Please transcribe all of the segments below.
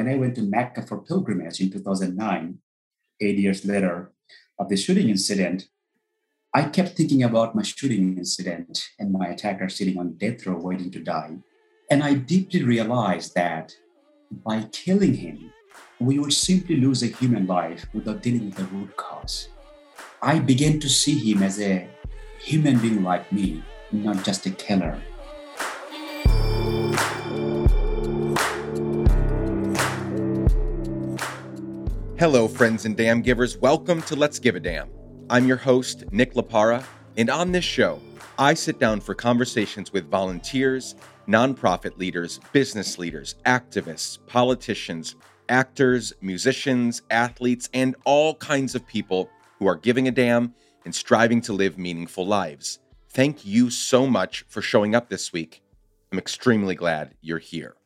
when I went to Mecca for pilgrimage in 2009, eight years later of the shooting incident, I kept thinking about my shooting incident and my attacker sitting on death row waiting to die. And I deeply realized that by killing him, we would simply lose a human life without dealing with the root cause. I began to see him as a human being like me, not just a killer. Hello, friends and damn givers. Welcome to Let's Give a Damn. I'm your host, Nick Laparra, and on this show, I sit down for conversations with volunteers, nonprofit leaders, business leaders, activists, politicians, actors, musicians, athletes, and all kinds of people who are giving a damn and striving to live meaningful lives. Thank you so much for showing up this week. I'm extremely glad you're here.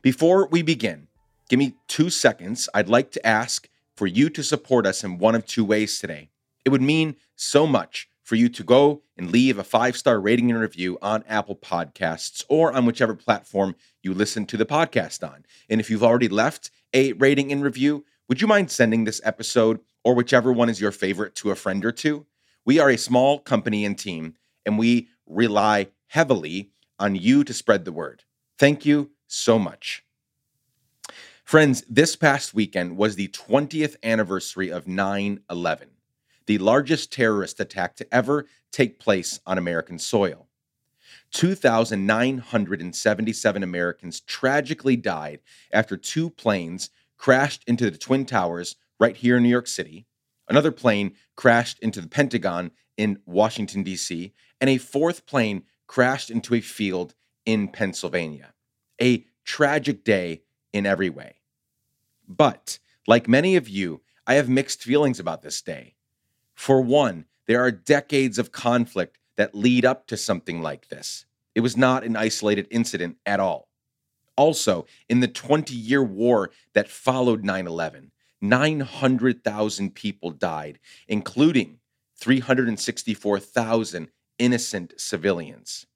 Before we begin, Give me two seconds. I'd like to ask for you to support us in one of two ways today. It would mean so much for you to go and leave a five star rating and review on Apple Podcasts or on whichever platform you listen to the podcast on. And if you've already left a rating and review, would you mind sending this episode or whichever one is your favorite to a friend or two? We are a small company and team, and we rely heavily on you to spread the word. Thank you so much. Friends, this past weekend was the 20th anniversary of 9 11, the largest terrorist attack to ever take place on American soil. 2,977 Americans tragically died after two planes crashed into the Twin Towers right here in New York City. Another plane crashed into the Pentagon in Washington, D.C., and a fourth plane crashed into a field in Pennsylvania. A tragic day in every way. But, like many of you, I have mixed feelings about this day. For one, there are decades of conflict that lead up to something like this. It was not an isolated incident at all. Also, in the 20 year war that followed 9 11, 900,000 people died, including 364,000 innocent civilians.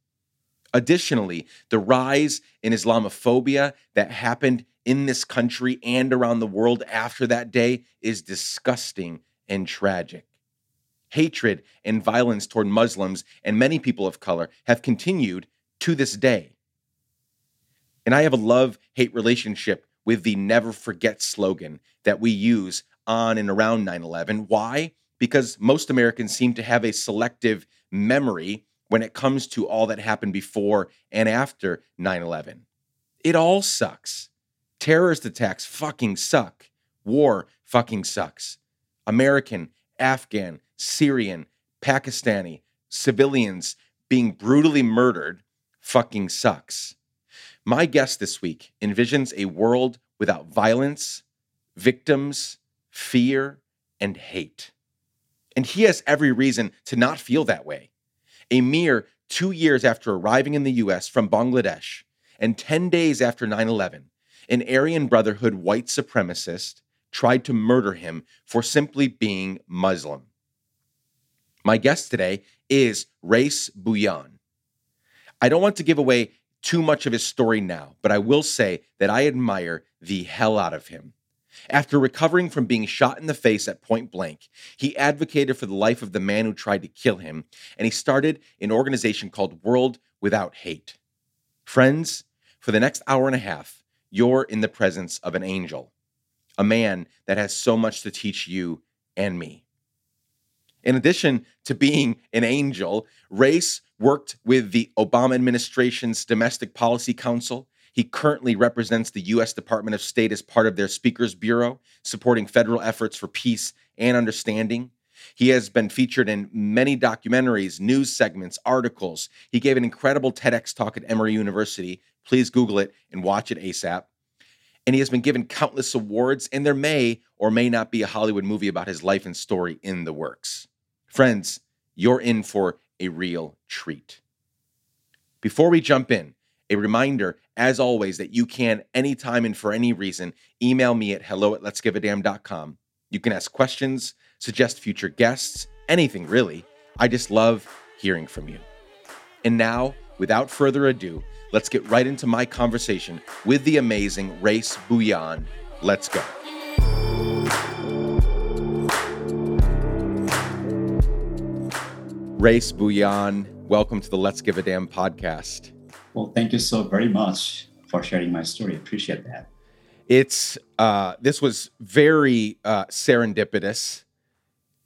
Additionally, the rise in Islamophobia that happened in this country and around the world after that day is disgusting and tragic. Hatred and violence toward Muslims and many people of color have continued to this day. And I have a love hate relationship with the never forget slogan that we use on and around 9 11. Why? Because most Americans seem to have a selective memory when it comes to all that happened before and after 9 11. It all sucks. Terrorist attacks fucking suck. War fucking sucks. American, Afghan, Syrian, Pakistani civilians being brutally murdered fucking sucks. My guest this week envisions a world without violence, victims, fear, and hate. And he has every reason to not feel that way. A mere two years after arriving in the US from Bangladesh and 10 days after 9 11, an Aryan Brotherhood white supremacist tried to murder him for simply being Muslim. My guest today is Rais Bhuiyan. I don't want to give away too much of his story now, but I will say that I admire the hell out of him. After recovering from being shot in the face at point blank, he advocated for the life of the man who tried to kill him, and he started an organization called World Without Hate. Friends, for the next hour and a half, you're in the presence of an angel, a man that has so much to teach you and me. In addition to being an angel, Rais worked with the Obama administration's Domestic Policy Council. He currently represents the U.S. Department of State as part of their Speakers Bureau, supporting federal efforts for peace and understanding. He has been featured in many documentaries, news segments, articles. He gave an incredible TEDx talk at Emory University. Please Google it and watch it ASAP. And he has been given countless awards, and there may or may not be a Hollywood movie about his life and story in the works. Friends, you're in for a real treat. Before we jump in, a reminder, as always, that you can, anytime and for any reason, email me at hello at let'sgiveadamn.com. You can ask questions, suggest future guests, anything really. I just love hearing from you. And now, without further ado, let's get right into my conversation with the amazing Rais Bhuiyan. Let's go. Rais Bhuiyan, welcome to the Let's Give a Damn podcast. Well, thank you so very much for sharing my story. Appreciate that. It's uh, this was very uh, serendipitous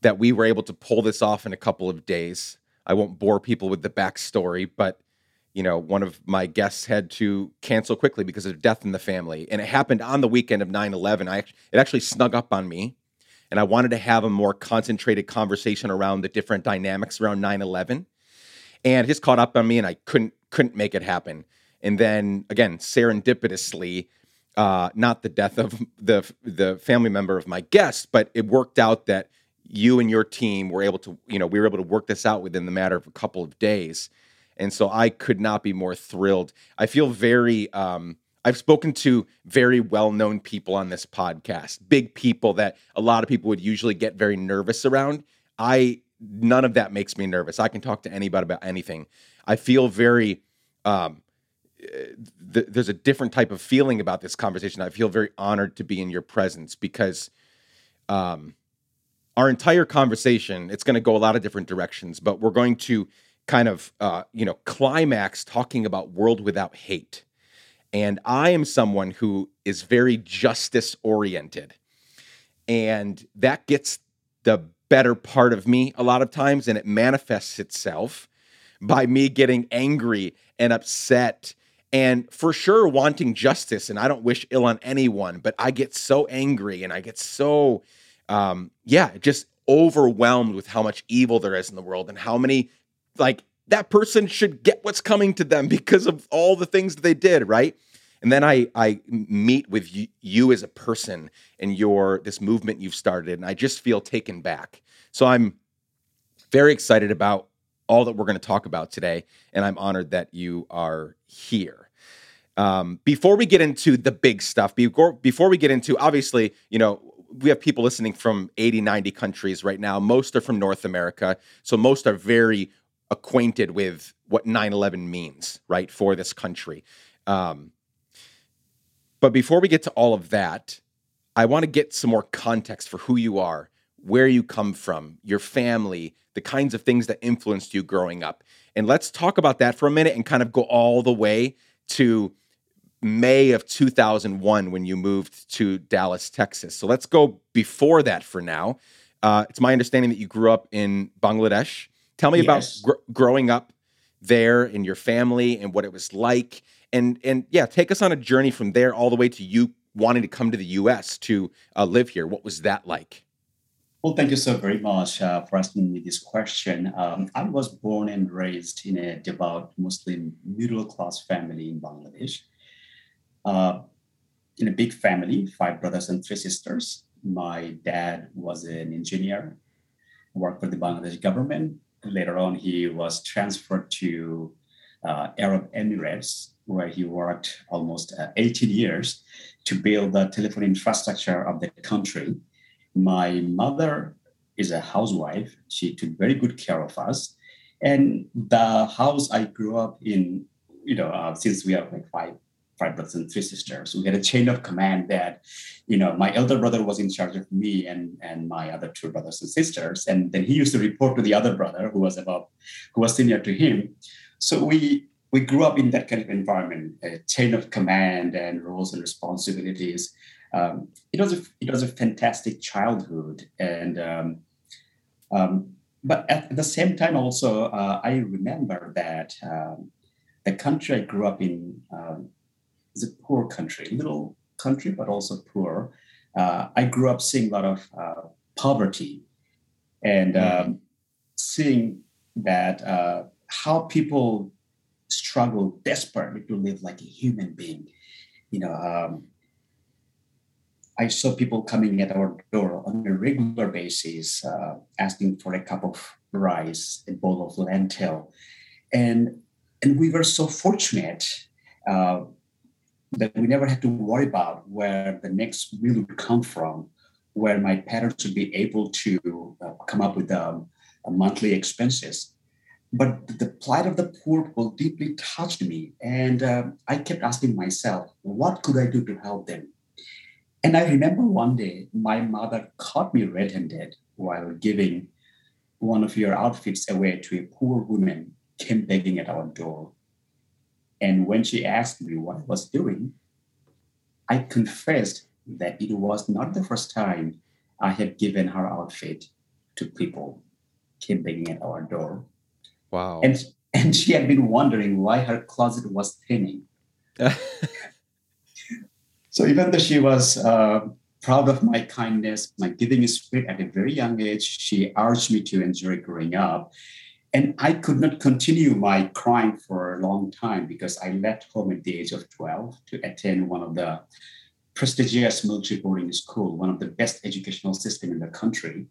that we were able to pull this off in a couple of days. I won't bore people with the backstory, but you know, one of my guests had to cancel quickly because of death in the family, and it happened on the weekend of 9/11. I it actually snug up on me and I wanted to have a more concentrated conversation around the different dynamics around 9/11. And his caught up on me, and I couldn't couldn't make it happen. And then again, serendipitously, uh, not the death of the the family member of my guest, but it worked out that you and your team were able to, you know, we were able to work this out within the matter of a couple of days. And so I could not be more thrilled. I feel very um, I've spoken to very well known people on this podcast, big people that a lot of people would usually get very nervous around. I none of that makes me nervous. I can talk to anybody about anything. I feel very um, th- there's a different type of feeling about this conversation. I feel very honored to be in your presence because um, our entire conversation it's going to go a lot of different directions, but we're going to kind of uh, you know climax talking about world without hate and I am someone who is very justice oriented. And that gets the better part of me a lot of times. And it manifests itself by me getting angry and upset and for sure wanting justice. And I don't wish ill on anyone, but I get so angry and I get so, um, yeah, just overwhelmed with how much evil there is in the world and how many, like, that person should get what's coming to them because of all the things that they did, right? And then I I meet with you, you as a person and your this movement you've started, and I just feel taken back. So I'm very excited about all that we're going to talk about today, and I'm honored that you are here. Um, before we get into the big stuff, before before we get into obviously, you know, we have people listening from 80, 90 countries right now. Most are from North America, so most are very acquainted with what 9/11 means, right, for this country. Um, but before we get to all of that, I want to get some more context for who you are, where you come from, your family, the kinds of things that influenced you growing up. And let's talk about that for a minute and kind of go all the way to May of 2001 when you moved to Dallas, Texas. So let's go before that for now. Uh, it's my understanding that you grew up in Bangladesh. Tell me yes. about gr- growing up there and your family and what it was like and and yeah, take us on a journey from there all the way to you wanting to come to the U.S. to uh, live here. What was that like? Well, thank you so very much uh, for asking me this question. Um, I was born and raised in a devout Muslim middle class family in Bangladesh. Uh, in a big family, five brothers and three sisters. My dad was an engineer, worked for the Bangladesh government. Later on, he was transferred to uh, Arab Emirates where he worked almost uh, 18 years to build the telephone infrastructure of the country. My mother is a housewife. She took very good care of us. And the house I grew up in, you know, uh, since we are like five, five brothers and three sisters, we had a chain of command that, you know, my elder brother was in charge of me and and my other two brothers and sisters, and then he used to report to the other brother who was about, who was senior to him. So we we grew up in that kind of environment, a chain of command and roles and responsibilities. Um, it was a it was a fantastic childhood, and um, um, but at the same time, also uh, I remember that um, the country I grew up in um, is a poor country, little country, but also poor. Uh, I grew up seeing a lot of uh, poverty, and mm-hmm. seeing that uh, how people struggle desperately to live like a human being. You know, um, I saw people coming at our door on a regular basis, uh, asking for a cup of rice, a bowl of lentil, and and we were so fortunate uh, that we never had to worry about where the next meal would come from, where my parents would be able to uh, come up with um, monthly expenses but the plight of the poor people deeply touched me. And uh, I kept asking myself, what could I do to help them? And I remember one day my mother caught me red handed while giving one of your outfits away to a poor woman came begging at our door. And when she asked me what I was doing, I confessed that it was not the first time I had given her outfit to people came begging at our door. Wow. And and she had been wondering why her closet was thinning. so even though she was uh, proud of my kindness, my giving spirit at a very young age, she urged me to enjoy growing up. And I could not continue my crying for a long time because I left home at the age of 12 to attend one of the prestigious military boarding school, one of the best educational system in the country.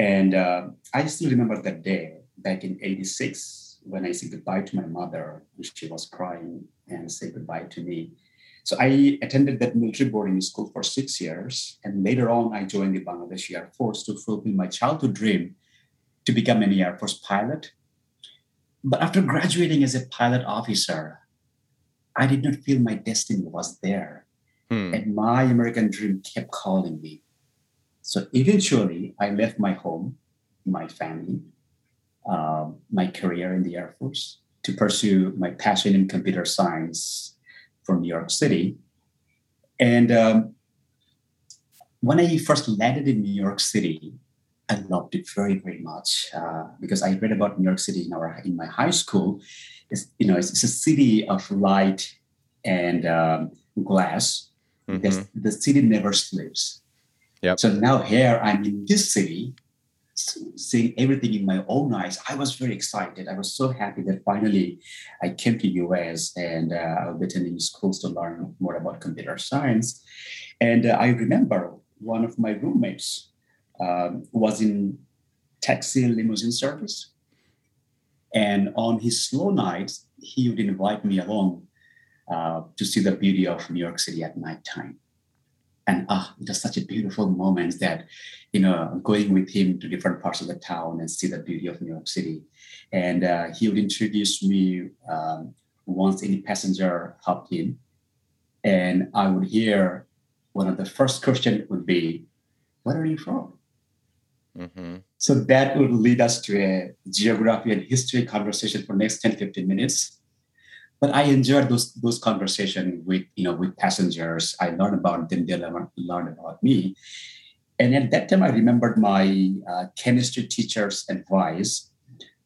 And uh, I still remember that day back in 86 when I said goodbye to my mother. She was crying and said goodbye to me. So I attended that military boarding school for six years. And later on, I joined the Bangladesh Air Force to fulfill my childhood dream to become an Air Force pilot. But after graduating as a pilot officer, I did not feel my destiny was there. Hmm. And my American dream kept calling me. So eventually, I left my home, my family, um, my career in the Air Force to pursue my passion in computer science from New York City. And um, when I first landed in New York City, I loved it very, very much uh, because I read about New York City in our in my high school. It's you know it's, it's a city of light and um, glass. Mm-hmm. The city never sleeps. Yep. So now here I'm in this city, seeing everything in my own eyes. I was very excited. I was so happy that finally I came to the US and uh, I was attending schools to learn more about computer science. And uh, I remember one of my roommates um, was in taxi and limousine service. And on his slow nights, he would invite me along uh, to see the beauty of New York City at nighttime. And ah, it was such a beautiful moment that, you know, going with him to different parts of the town and see the beauty of New York City. And uh, he would introduce me um, once any passenger hopped in, and I would hear one of the first questions would be, "Where are you from?" Mm-hmm. So that would lead us to a geography and history conversation for next 10, 15 minutes. But I enjoyed those those conversations with you know with passengers. I learned about them, they learned about me. And at that time, I remembered my uh, chemistry teacher's advice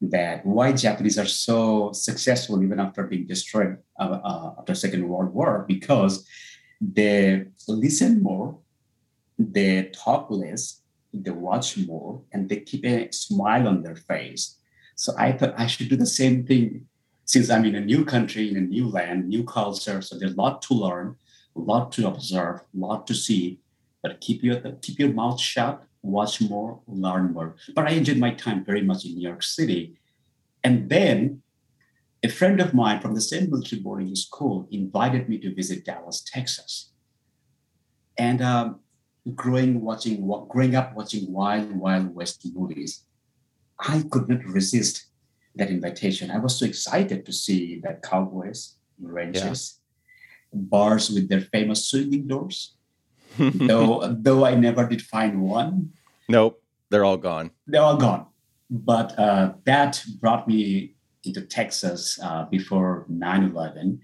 that why Japanese are so successful even after being destroyed uh, uh, after Second World War because they listen more, they talk less, they watch more and they keep a smile on their face. So I thought I should do the same thing since I'm in a new country, in a new land, new culture. So there's a lot to learn, a lot to observe, a lot to see. But keep your keep your mouth shut, watch more, learn more. But I enjoyed my time very much in New York City. And then a friend of mine from the same military boarding school invited me to visit Dallas, Texas. And um, growing watching growing up watching wild wild west movies i could not resist that invitation i was so excited to see the cowboys ranches yeah. bars with their famous swinging doors though though i never did find one nope they're all gone they're all gone but uh, that brought me into texas uh, before 9-11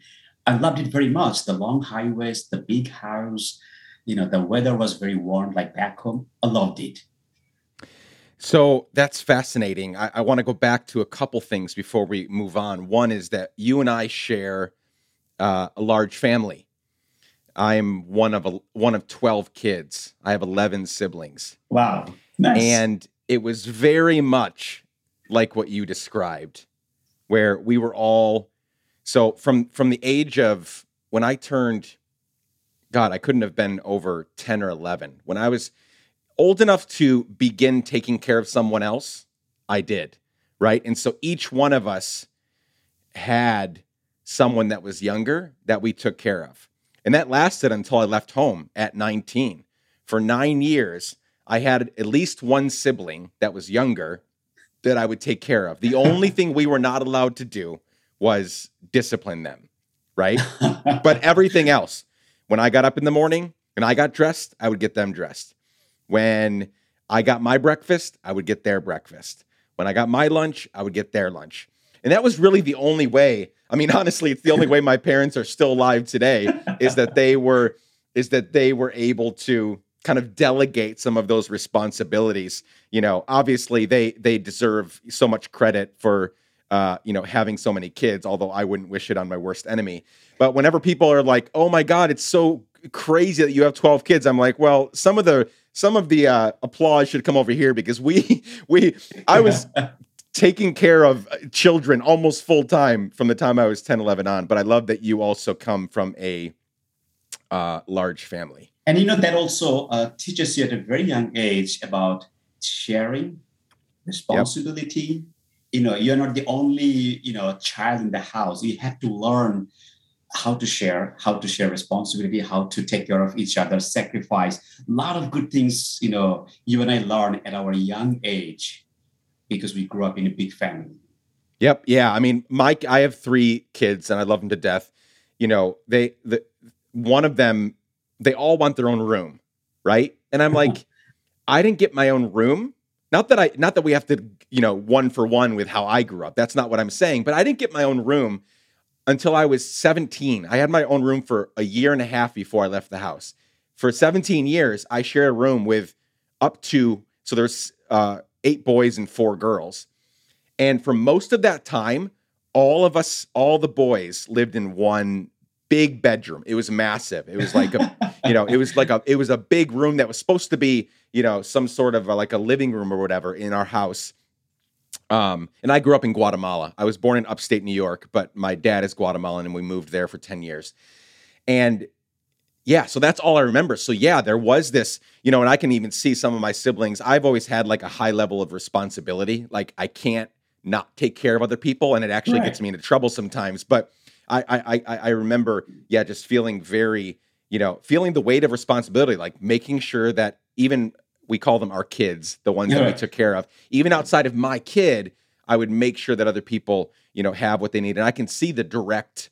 i loved it very much the long highways the big house you know, the weather was very warm, like back home. I loved it. So that's fascinating. I, I want to go back to a couple things before we move on. One is that you and I share uh, a large family. I'm one of a, one of twelve kids. I have eleven siblings. Wow, nice. And it was very much like what you described, where we were all so from from the age of when I turned God, I couldn't have been over 10 or 11. When I was old enough to begin taking care of someone else, I did. Right. And so each one of us had someone that was younger that we took care of. And that lasted until I left home at 19. For nine years, I had at least one sibling that was younger that I would take care of. The only thing we were not allowed to do was discipline them, right? but everything else, when I got up in the morning and I got dressed, I would get them dressed. When I got my breakfast, I would get their breakfast. When I got my lunch, I would get their lunch. And that was really the only way. I mean, honestly, it's the only way my parents are still alive today is that they were is that they were able to kind of delegate some of those responsibilities. You know, obviously they they deserve so much credit for uh, you know having so many kids. Although I wouldn't wish it on my worst enemy. But whenever people are like, "Oh my God, it's so crazy that you have 12 kids," I'm like, "Well, some of the some of the uh, applause should come over here because we we I was." taking care of children almost full time from the time I was 10, 11 on. But I love that you also come from a uh, large family. And you know, that also uh, teaches you at a very young age about sharing, responsibility. Yep. You know, you're not the only, you know, child in the house. You have to learn how to share, how to share responsibility, how to take care of each other, sacrifice. A lot of good things, you know, you and I learned at our young age because we grew up in a big family. Yep. Yeah. I mean, Mike, I have three kids and I love them to death. You know, they the one of them, they all want their own room, right? And I'm like, I didn't get my own room. Not that I, not that we have to, you know, one for one with how I grew up. That's not what I'm saying. But I didn't get my own room until I was 17. I had my own room for a year and a half before I left the house. For 17 years, I shared a room with up to so there's uh, eight boys and four girls, and for most of that time, all of us, all the boys, lived in one big bedroom. It was massive. It was like a, you know, it was like a, it was a big room that was supposed to be, you know, some sort of a, like a living room or whatever in our house. Um, and I grew up in Guatemala. I was born in upstate New York, but my dad is Guatemalan and we moved there for 10 years. And yeah, so that's all I remember. So yeah, there was this, you know, and I can even see some of my siblings. I've always had like a high level of responsibility. Like I can't not take care of other people and it actually right. gets me into trouble sometimes. But I, I, I, I remember, yeah, just feeling very, you know, feeling the weight of responsibility, like making sure that even we call them our kids, the ones yeah. that we took care of, even outside of my kid, I would make sure that other people, you know, have what they need. And I can see the direct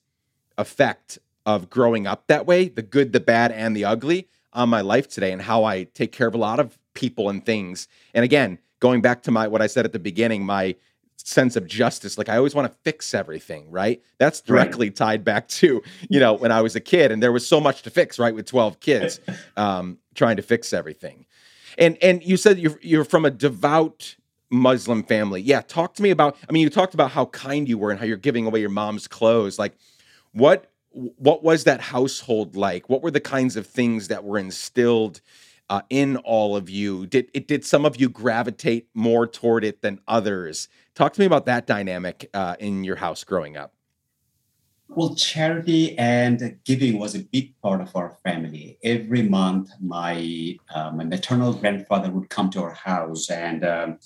effect of growing up that way, the good, the bad, and the ugly on my life today and how I take care of a lot of people and things. And again, going back to my what I said at the beginning, my sense of justice. Like I always want to fix everything, right? That's directly right. tied back to, you know, when I was a kid and there was so much to fix, right? With 12 kids, um, trying to fix everything. And and you said you're you're from a devout Muslim family. Yeah, talk to me about I mean, you talked about how kind you were and how you're giving away your mom's clothes. Like what what was that household like? What were the kinds of things that were instilled uh, in all of you? Did it did some of you gravitate more toward it than others? Talk to me about that dynamic uh, in your house growing up. Well, charity and giving was a big part of our family. Every month, my uh, my maternal grandfather would come to our house and um,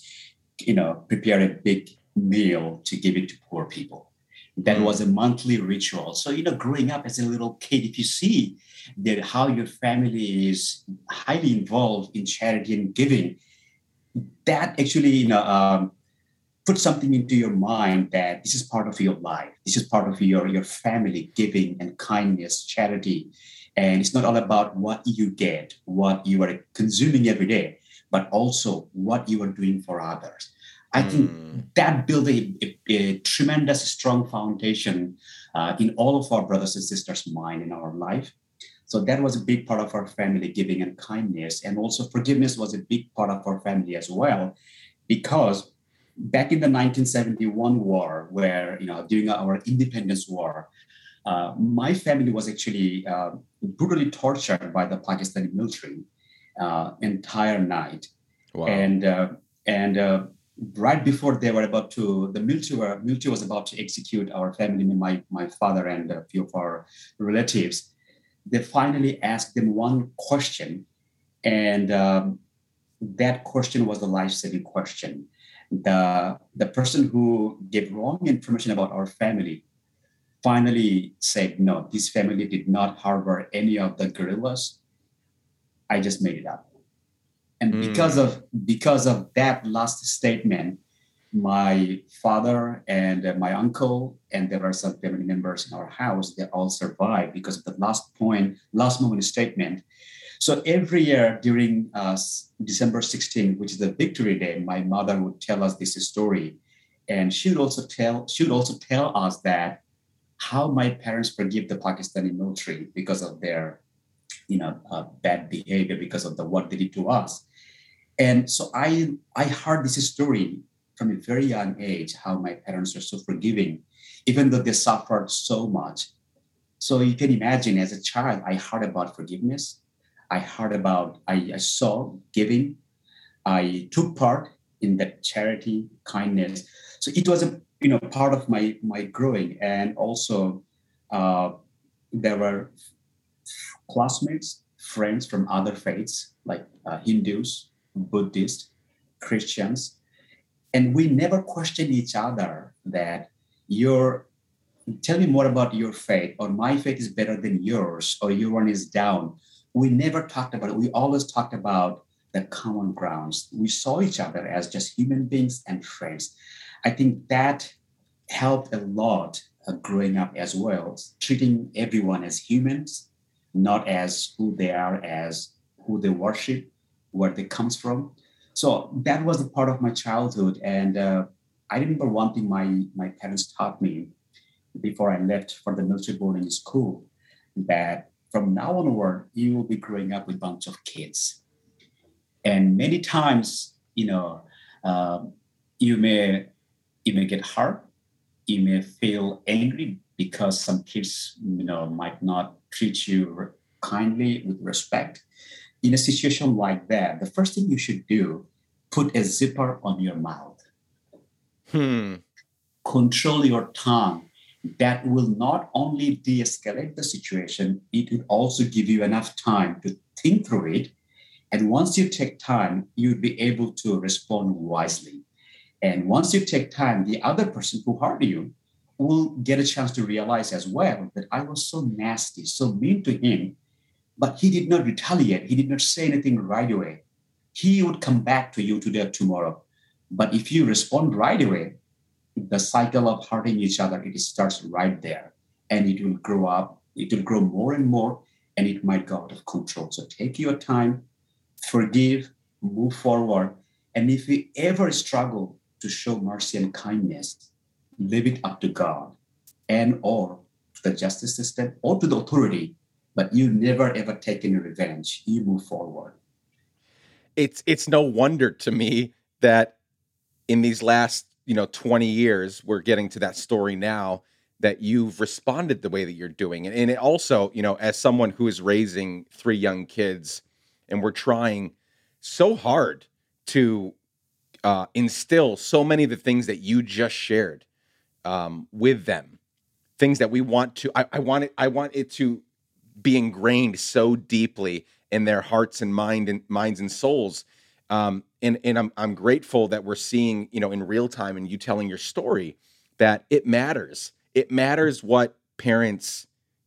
you know prepare a big meal to give it to poor people. That was a monthly ritual. So you know, growing up as a little kid, if you see that how your family is highly involved in charity and giving, that actually you know um, put something into your mind that this is part of your life. This is part of your your family giving and kindness charity. And it's not all about what you get what you are consuming every day but also what you are doing for others. I mm. think that built a, a, a, tremendous strong foundation uh, in all of our brothers and sisters mind in our life. So that was a big part of our family giving and kindness. And also forgiveness was a big part of our family as well because back in the 1971 war, where, you know, during our independence war, uh, my family was actually uh, brutally tortured by the Pakistani military uh, entire night. Wow. And, uh, and uh, right before they were about to, the military, were, military was about to execute our family, my, my father and a few of our relatives, they finally asked them one question. And um, that question was the life-saving question the the person who gave wrong information about our family finally said no this family did not harbor any of the guerrillas i just made it up and mm. because of because of that last statement my father and my uncle, and there are some family members in our house, they all survived because of the last point, last moment statement. So every year during uh, December 16, which is the Victory Day, my mother would tell us this story, and she would also tell she would also tell us that how my parents forgive the Pakistani military because of their, you know, uh, bad behavior because of the what they did to us. And so I I heard this story from a very young age how my parents are so forgiving, even though they suffered so much. So you can imagine as a child, I heard about forgiveness. I heard about, I, I saw giving. I took part in that charity, kindness. So it was a you know part of my my growing, and also uh, there were classmates, friends from other faiths like uh, Hindus, Buddhists, Christians, and we never question each other that your tell me more about your faith or my faith is better than yours or your one is down we never talked about it. We always talked about the common grounds. We saw each other as just human beings and friends. I think that helped a lot uh, growing up as well treating everyone as humans not as who they are as who they worship where they comes from. So that was a part of my childhood and uh, i remember one thing my my parents taught me before i left for the military boarding school that from now onward you will be growing up with a bunch of kids and many times you know uh, you may you may get hurt you may feel angry because some kids you know might not treat you kindly with respect in a situation like that, the first thing you should do, put a zipper on your mouth. Hmm. Control your tongue. That will not only de escalate the situation, it will also give you enough time to think through it. And once you take time, you'll be able to respond wisely. And once you take time, the other person who hurt you will get a chance to realize as well that I was so nasty, so mean to him but he did not retaliate. He did not say anything right away. He would come back to you today or tomorrow. But if you respond right away, the cycle of hurting each other, it starts right there. And it will grow up, it will grow more and more, and it might go out of control. So take your time, forgive, move forward. And if you ever struggle to show mercy and kindness, leave it up to God and or to the justice system or to the authority but you never ever take any revenge. You move forward. It's it's no wonder to me that in these last you know 20 years we're getting to that story now that you've responded the way that you're doing and it also you know as someone who is raising three young kids and we're trying so hard to uh, instill so many of the things that you just shared um, with them things that we want to I, I want it i want it to be ingrained so deeply in their hearts and mind and minds and souls. Um, and and I'm I'm grateful that we're seeing you know in real time and you telling your story that it matters. It matters what parents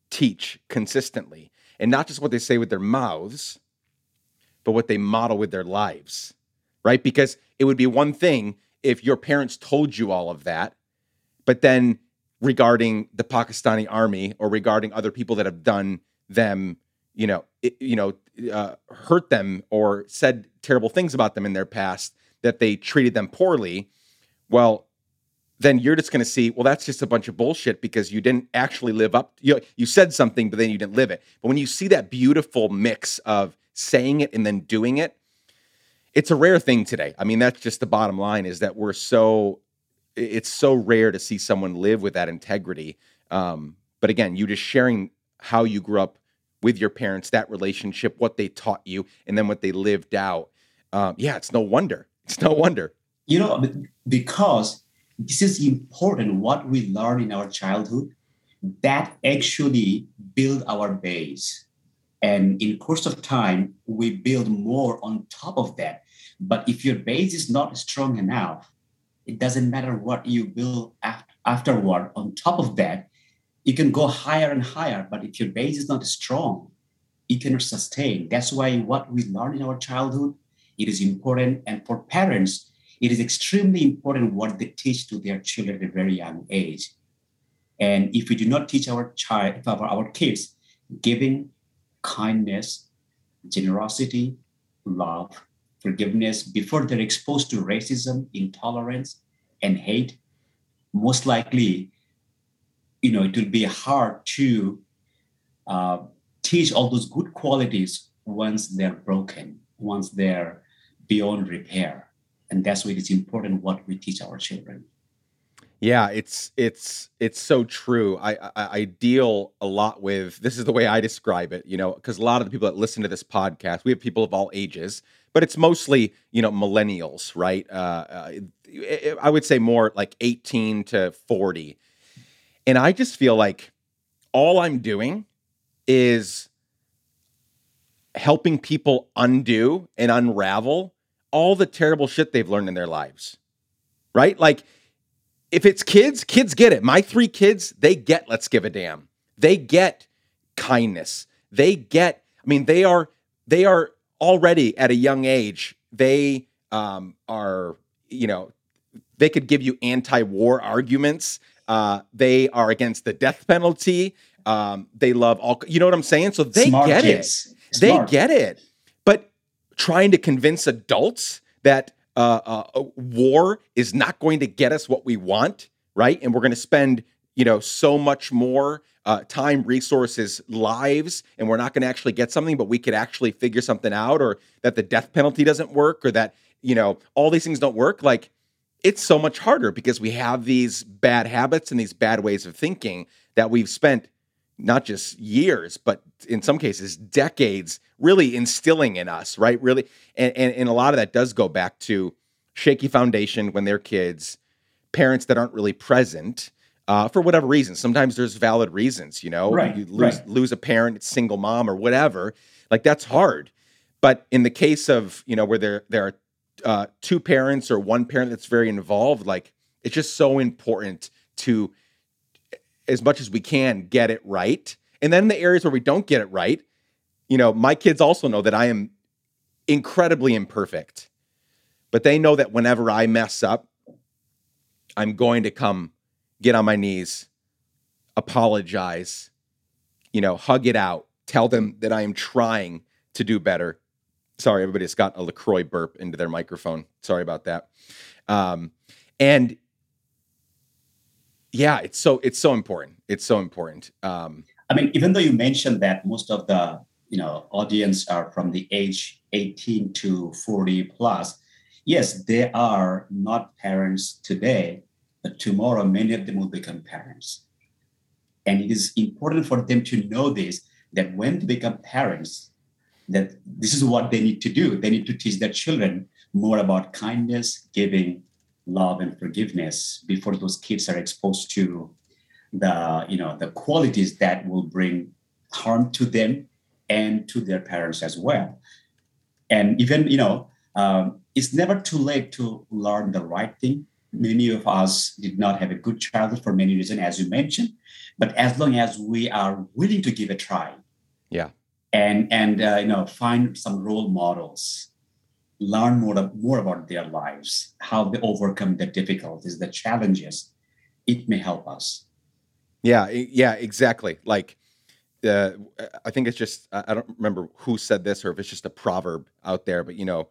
teach consistently, and not just what they say with their mouths, but what they model with their lives, right? Because it would be one thing if your parents told you all of that, but then regarding the Pakistani army or regarding other people that have done them, you know, it, you know, uh, hurt them or said terrible things about them in their past, that they treated them poorly, well, then you're just going to see, well, that's just a bunch of bullshit because you didn't actually live up. You you said something, but then you didn't live it. But when you see that beautiful mix of saying it and then doing it, it's a rare thing today. I mean, that's just the bottom line is that we're so it's so rare to see someone live with that integrity. Um, but again, you just sharing how you grew up with your parents, that relationship, what they taught you, and then what they lived out. Um, yeah, it's no wonder. It's no wonder. You know, because this is important what we learn in our childhood that actually build our base and in course of time we build more on top of that but if your base is not strong enough it doesn't matter what you build afterward on top of that you can go higher and higher, but if your base is not strong, you cannot sustain. That's why what we learn in our childhood, it is important. And for parents, it is extremely important what they teach to their children at a very young age. And if we do not teach our child, our, our kids, giving kindness, generosity, love, forgiveness before they're exposed to racism, intolerance, and hate, most likely, you know, it will be hard to uh, teach all those good qualities once they're broken, once they're beyond repair. And that's why it's important what we teach our children. Yeah, it's it's it's so true. I, I, I deal a lot with this is the way I describe it, you know, because a lot of the people that listen to this podcast, we have people of all ages, but it's mostly you know millennials, right? Uh, uh, I would say more like eighteen to forty, and I just feel like all I'm doing is helping people undo and unravel all the terrible shit they've learned in their lives, right? Like if it's kids, kids get it. My three kids, they get let's give a damn. They get kindness. They get, I mean, they are they are already at a young age, they um, are, you know, they could give you anti-war arguments. Uh, they are against the death penalty. Um, they love all, you know what I'm saying? So they Smart get kids. it. Smart. They get it. But trying to convince adults that uh, uh, war is not going to get us what we want, right? And we're going to spend, you know, so much more uh, time, resources, lives, and we're not going to actually get something, but we could actually figure something out, or that the death penalty doesn't work, or that you know all these things don't work. Like it's so much harder because we have these bad habits and these bad ways of thinking that we've spent not just years, but in some cases, decades really instilling in us, right? Really. And, and, and a lot of that does go back to shaky foundation when they're kids, parents that aren't really present. Uh, for whatever reason, sometimes there's valid reasons, you know, right, you lose, right. lose a parent, single mom or whatever. Like that's hard. But in the case of, you know, where there, there are uh, two parents or one parent that's very involved, like it's just so important to as much as we can get it right. And then the areas where we don't get it right, you know, my kids also know that I am incredibly imperfect. But they know that whenever I mess up, I'm going to come get on my knees, apologize, you know, hug it out, tell them that I am trying to do better. Sorry, everybody's got a LaCroix burp into their microphone. Sorry about that. Um, and yeah, it's so it's so important. It's so important. Um, I mean, even though you mentioned that most of the you know audience are from the age 18 to 40 plus, yes, they are not parents today, but tomorrow many of them will become parents. And it is important for them to know this that when they become parents, that this is what they need to do. They need to teach their children more about kindness, giving, love and forgiveness before those kids are exposed to the you know the qualities that will bring harm to them and to their parents as well. And even you know um, it's never too late to learn the right thing. Many of us did not have a good childhood for many reasons as you mentioned but as long as we are willing to give a try yeah and and uh, you know find some role models learn more, more about their lives, how they overcome the difficulties, the challenges, it may help us. Yeah, yeah, exactly. Like, uh, I think it's just, I don't remember who said this or if it's just a proverb out there, but you know,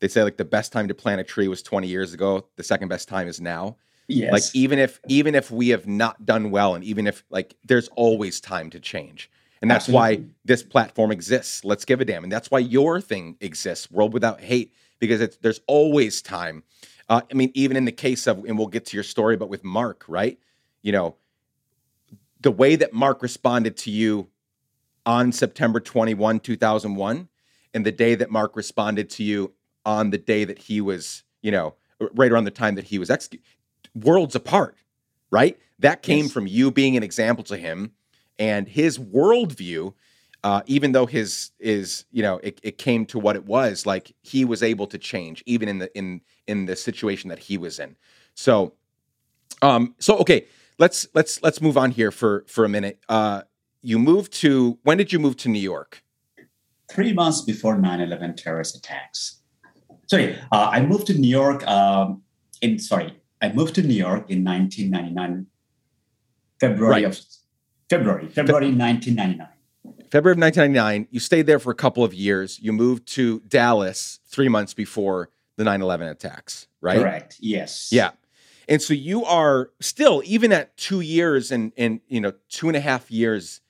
they say like the best time to plant a tree was 20 years ago. The second best time is now. Yes. Like even if even if we have not done well, and even if like there's always time to change. And that's Absolutely. why this platform exists. Let's give a damn. And that's why your thing exists, World Without Hate, because there's always time. Uh, I mean, even in the case of, and we'll get to your story, but with Mark, right? You know, the way that Mark responded to you on September 21, 2001, and the day that Mark responded to you on the day that he was, you know, right around the time that he was executed, worlds apart, right? That came yes. from you being an example to him and his worldview uh, even though his is you know it, it came to what it was like he was able to change even in the in in the situation that he was in. So um so okay let's let's let's move on here for for a minute. Uh you moved to when did you move to new york? Three months before 9-11 terrorist attacks. Sorry, uh, I moved to New York um, in sorry, I moved to New York in 1999, February right. of February, February Fe- 1999. February of 1999. You stayed there for a couple of years. You moved to Dallas three months before the 9/11 attacks, right? Correct. Yes. Yeah. And so you are still, even at two years and and you know two and a half years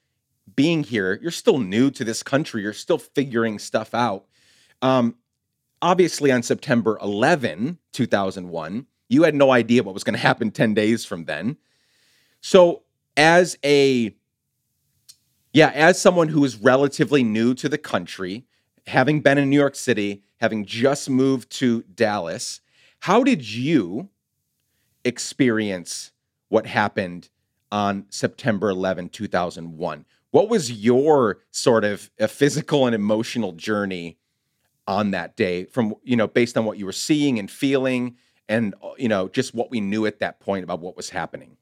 being here, you're still new to this country. You're still figuring stuff out. Um, obviously, on September 11, 2001, you had no idea what was going to happen 10 days from then. So, as a yeah, as someone who is relatively new to the country, having been in New York City, having just moved to Dallas, how did you experience what happened on September 11, 2001? What was your sort of a physical and emotional journey on that day from, you know, based on what you were seeing and feeling and, uh, you know, just what we knew at that point about what was happening?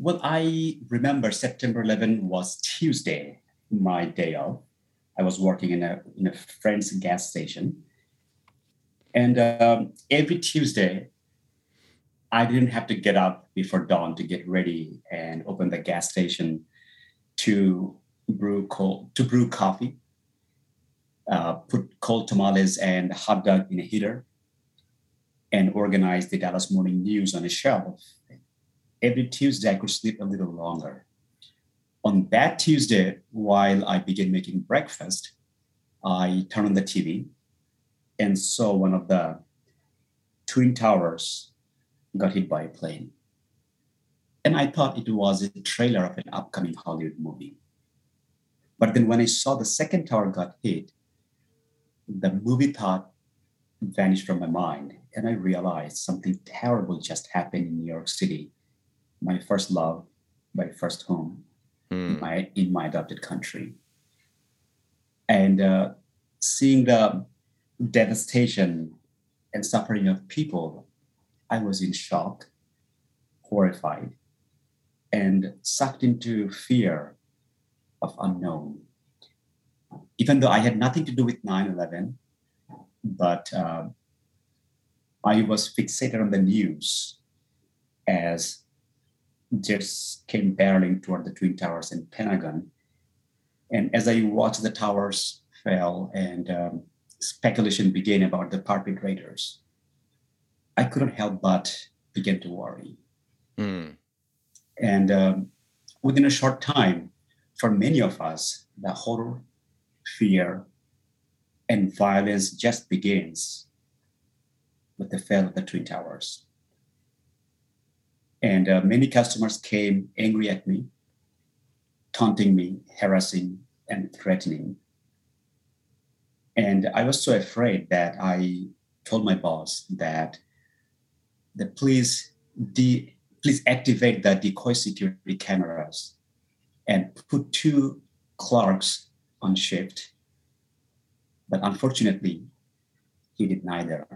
Well, I remember September 11 was Tuesday, my day off. I was working in a in a friend's gas station, and um, every Tuesday, I didn't have to get up before dawn to get ready and open the gas station to brew cold to brew coffee, uh, put cold tamales and hot dog in a heater, and organize the Dallas Morning News on a shelf every Tuesday I could sleep a little longer. On that Tuesday, while I began making breakfast, I turned on the TV and saw one of the twin towers got hit by a plane. And I thought it was a trailer of an upcoming Hollywood movie. But then when I saw the second tower got hit, the movie thought vanished from my mind. And I realized something terrible just happened in New York City my first love, my first home, mm. my in my adopted country, and uh, seeing the devastation and suffering of people, I was in shock, horrified, and sucked into fear of unknown. Even though I had nothing to do with 9 11, but uh, I was fixated on the news as jets came barreling toward the Twin Towers and Pentagon. And as I watched the towers fell and um, speculation began about the perpetrators, I couldn't help but begin to worry. Mm. And um, within a short time, for many of us, the horror, fear, and violence just begins with the fall of the Twin Towers. And uh, many customers came angry at me, taunting me, harassing, and threatening. And I was so afraid that I told my boss that the please de- please activate the decoy security cameras and put two clerks on shift. But unfortunately, he did neither.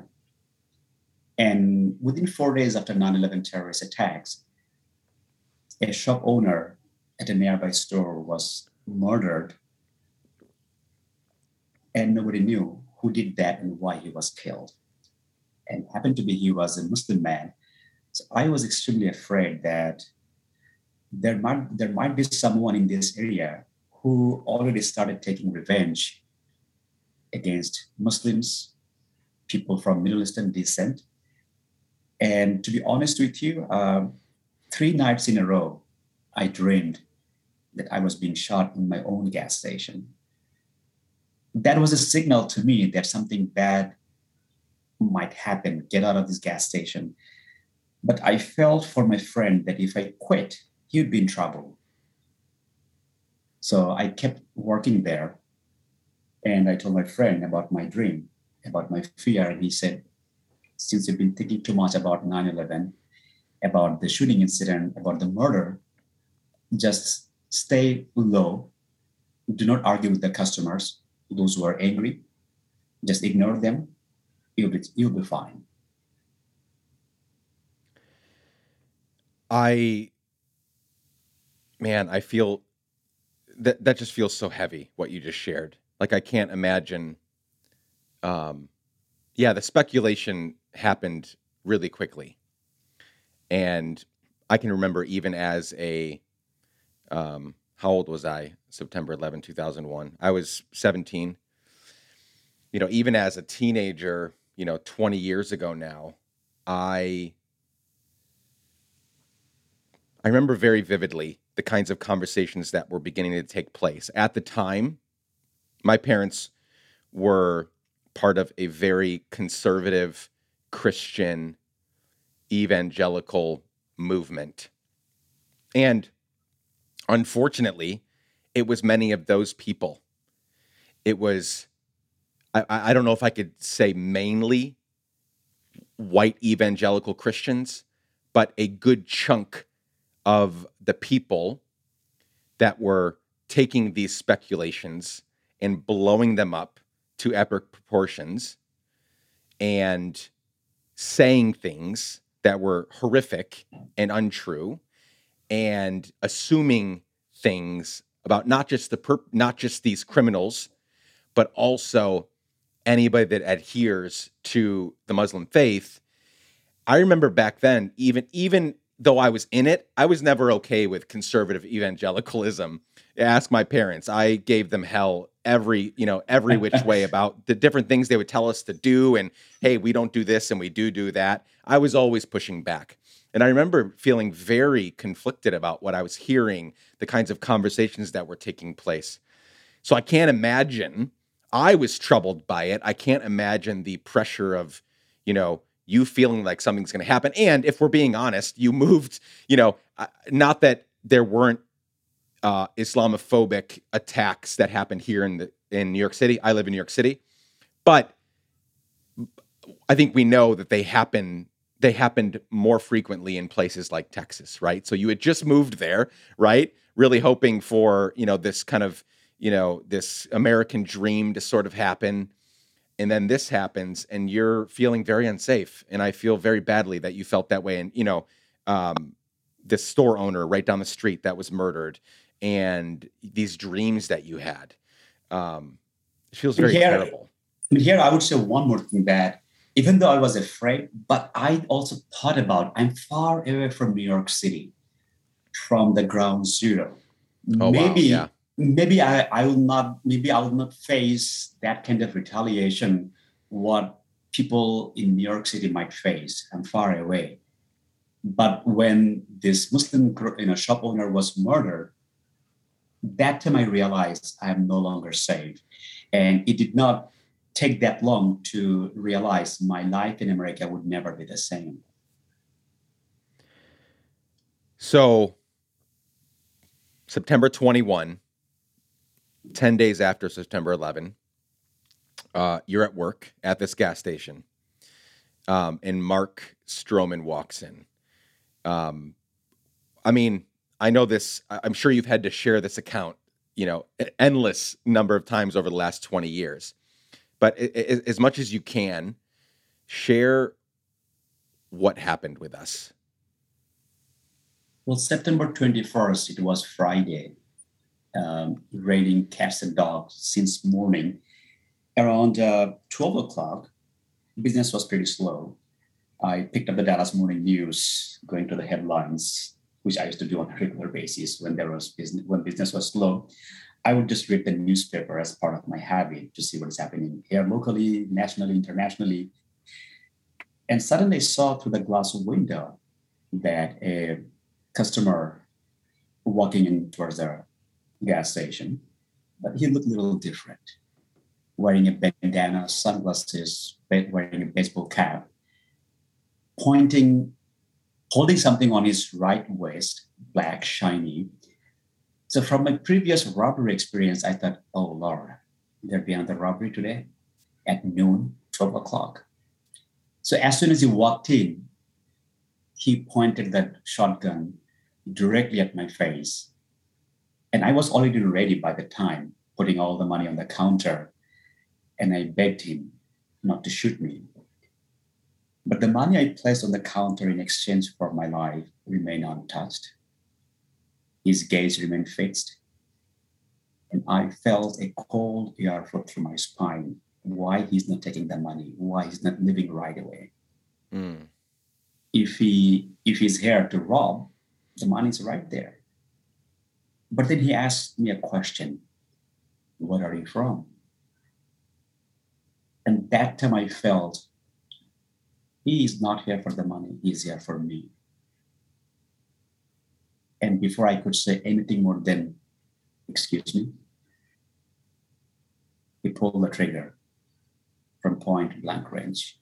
And within four days after 9 11 terrorist attacks, a shop owner at a nearby store was murdered. And nobody knew who did that and why he was killed. And happened to be he was a Muslim man. So I was extremely afraid that there might there might be someone in this area who already started taking revenge against Muslims, people from Middle Eastern descent, and to be honest with you, um, three nights in a row, I dreamed that I was being shot in my own gas station. That was a signal to me that something bad might happen. Get out of this gas station. But I felt for my friend that if I quit, he would be in trouble. So I kept working there. And I told my friend about my dream, about my fear. And he said, since you've been thinking too much about 9 11, about the shooting incident, about the murder, just stay low. Do not argue with the customers, those who are angry. Just ignore them. You'll be, you'll be fine. I, man, I feel that that just feels so heavy what you just shared. Like I can't imagine um, yeah, the speculation happened really quickly, and I can remember even as a um, how old was I? September 11, 2001. I was 17. You know, even as a teenager, you know, 20 years ago now, I I remember very vividly the kinds of conversations that were beginning to take place. At the time, my parents were part of a very conservative Christian evangelical movement. And unfortunately, it was many of those people. It was, I, I don't know if I could say mainly white evangelical Christians, but a good chunk of the people that were taking these speculations and blowing them up to epic proportions and saying things that were horrific and untrue and assuming things about not just the per- not just these criminals but also anybody that adheres to the Muslim faith. I remember back then even even though I was in it I was never okay with conservative evangelicalism ask my parents I gave them hell every you know every which way about the different things they would tell us to do and hey we don't do this and we do do that I was always pushing back and I remember feeling very conflicted about what I was hearing, the kinds of conversations that were taking place. So I can't imagine, I was troubled by it. I can't imagine the pressure of, you know, you feeling like something's going to happen. And if we're being honest, you moved, you know, uh, not that there weren't uh, Islamophobic attacks that happened here in the in New York City. I live in New York City, but I think we know that they happen they happened more frequently in places like Texas, right? So you had just moved there, right? Really hoping for, you know, this kind of, you know, this American dream to sort of happen. And then this happens and you're feeling very unsafe. And I feel very badly that you felt that way. And, you know, um, the store owner right down the street that was murdered and these dreams that you had. Um, it feels very here, terrible. Here, I would say one more thing that even though I was afraid, but I also thought about I'm far away from New York City, from the ground zero. Oh, maybe wow. yeah. Maybe I, I will not maybe I will not face that kind of retaliation what people in New York City might face. I'm far away. But when this Muslim you know, shop owner was murdered, that time I realized I am no longer safe. And it did not take that long to realize my life in America would never be the same. So, September 21, 10 days after September 11, uh, you're at work at this gas station, um, and Mark Stroman walks in. Um, I mean, I know this, I'm sure you've had to share this account, you know, endless number of times over the last 20 years but as much as you can, share what happened with us. Well, September 21st, it was Friday, um, raining cats and dogs since morning. Around uh, 12 o'clock, business was pretty slow. I picked up the Dallas Morning News, going to the headlines, which I used to do on a regular basis when there was business when business was slow. I would just read the newspaper as part of my habit to see what is happening here locally, nationally, internationally. And suddenly saw through the glass window that a customer walking in towards the gas station, but he looked a little different, wearing a bandana, sunglasses, wearing a baseball cap, pointing, holding something on his right waist, black, shiny, so from my previous robbery experience, I thought, oh Lord, there be another robbery today at noon, 12 o'clock. So as soon as he walked in, he pointed that shotgun directly at my face. And I was already ready by the time, putting all the money on the counter. And I begged him not to shoot me. But the money I placed on the counter in exchange for my life remained untouched. His gaze remained fixed, and I felt a cold air flow through my spine why he's not taking the money, why he's not living right away. Mm. If he if he's here to rob, the money's right there. But then he asked me a question. Where are you from? And that time I felt he is not here for the money, he's here for me. And before I could say anything more than, excuse me, he pulled the trigger from point blank range.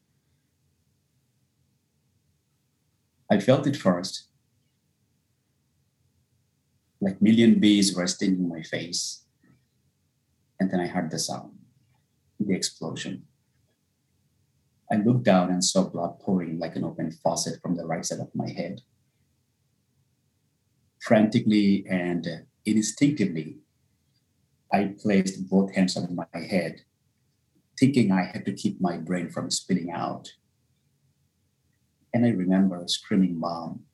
I felt it first, like million bees were stinging my face. And then I heard the sound, the explosion. I looked down and saw blood pouring like an open faucet from the right side of my head. Frantically and instinctively, I placed both hands on my head, thinking I had to keep my brain from spilling out. And I remember screaming, Mom,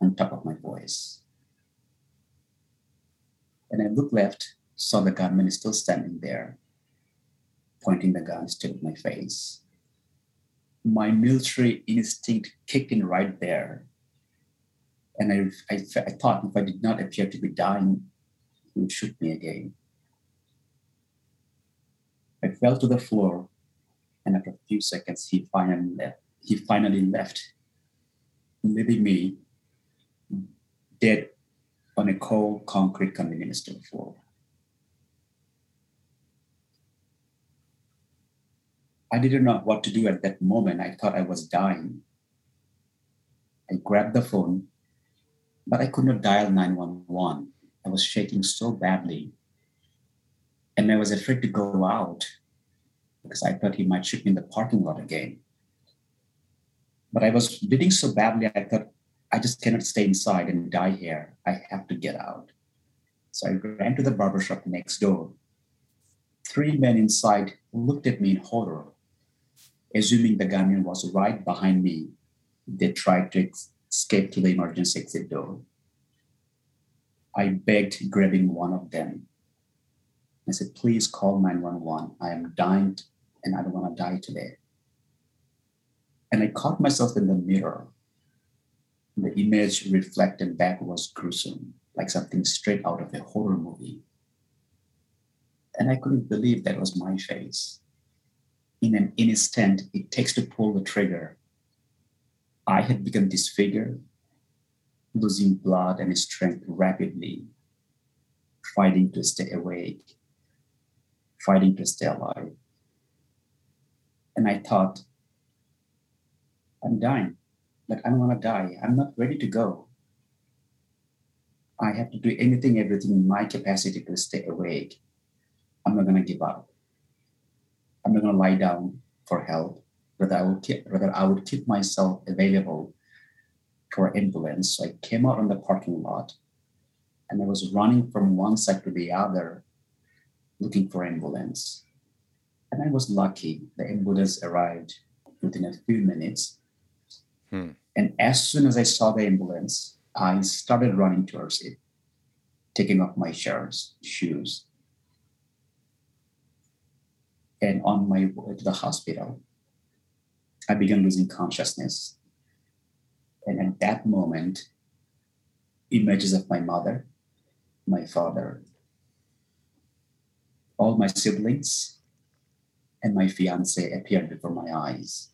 on top of my voice. And I looked left, saw the gunman is still standing there, pointing the gun still at my face. My military instinct kicked in right there. And I, I, I thought if I did not appear to be dying, he would shoot me again. I fell to the floor, and after a few seconds, he finally left. He finally left, leaving me dead on a cold concrete convenience store floor. I didn't know what to do at that moment. I thought I was dying. I grabbed the phone, but I could not dial 911. I was shaking so badly. And I was afraid to go out because I thought he might shoot me in the parking lot again. But I was bleeding so badly, I thought I just cannot stay inside and die here. I have to get out. So I ran to the barbershop next door. Three men inside looked at me in horror. Assuming the gunman was right behind me, they tried to escape to the emergency exit door. I begged, grabbing one of them. I said, please call 911. I am dying and I don't want to die today. And I caught myself in the mirror the image reflected back was gruesome, like something straight out of a horror movie. And I couldn't believe that was my face. In an instant, it takes to pull the trigger. I had become disfigured, losing blood and strength rapidly, fighting to stay awake, fighting to stay alive. And I thought, I'm dying. Like, I don't want to die. I'm not ready to go. I have to do anything, everything in my capacity to stay awake. I'm not to give up. I'm not to lie down for help. Rather, I would keep, rather I would keep myself available for ambulance. So I came out on the parking lot, and I was running from one side to the other, looking for ambulance. And I was lucky. The ambulance arrived within a few minutes. Hmm. And as soon as I saw the ambulance, I started running towards it, taking off my shirts, shoes. And on my way to the hospital, I began losing consciousness. And at that moment, images of my mother, my father, all my siblings, and my fiance appeared before my eyes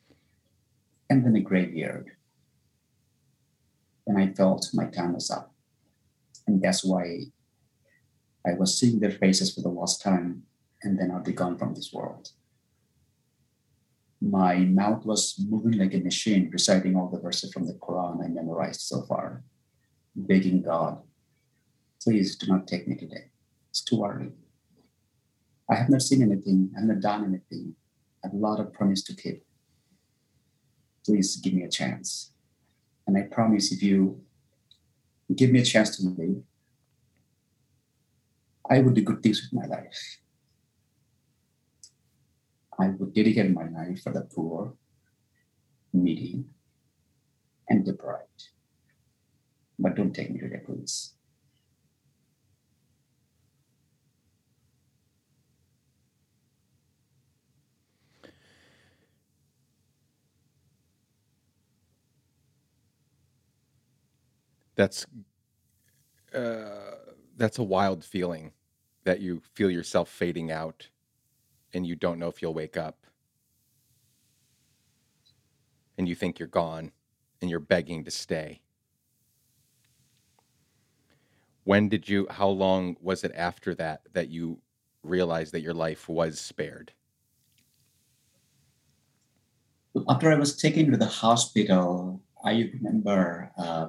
and then a graveyard. And I felt my time was up. And that's why I was seeing their faces for the last time, and then I'll be gone from this world. My mouth was moving like a machine, reciting all the verses from the Quran I memorized so far, begging God, please do not take me today. It's too early. I have not seen anything, I have not done anything. I have a lot of promise to keep please give me a chance. And I promise if you give me a chance to live, I will do good things with my life. I would dedicate my life for the poor, needy, and the deprived. But don't take me to the police. That's uh, that's a wild feeling that you feel yourself fading out and you don't know if you'll wake up. And you think you're gone and you're begging to stay. When did you, how long was it after that that you realized that your life was spared? After I was taken to the hospital, I remember uh,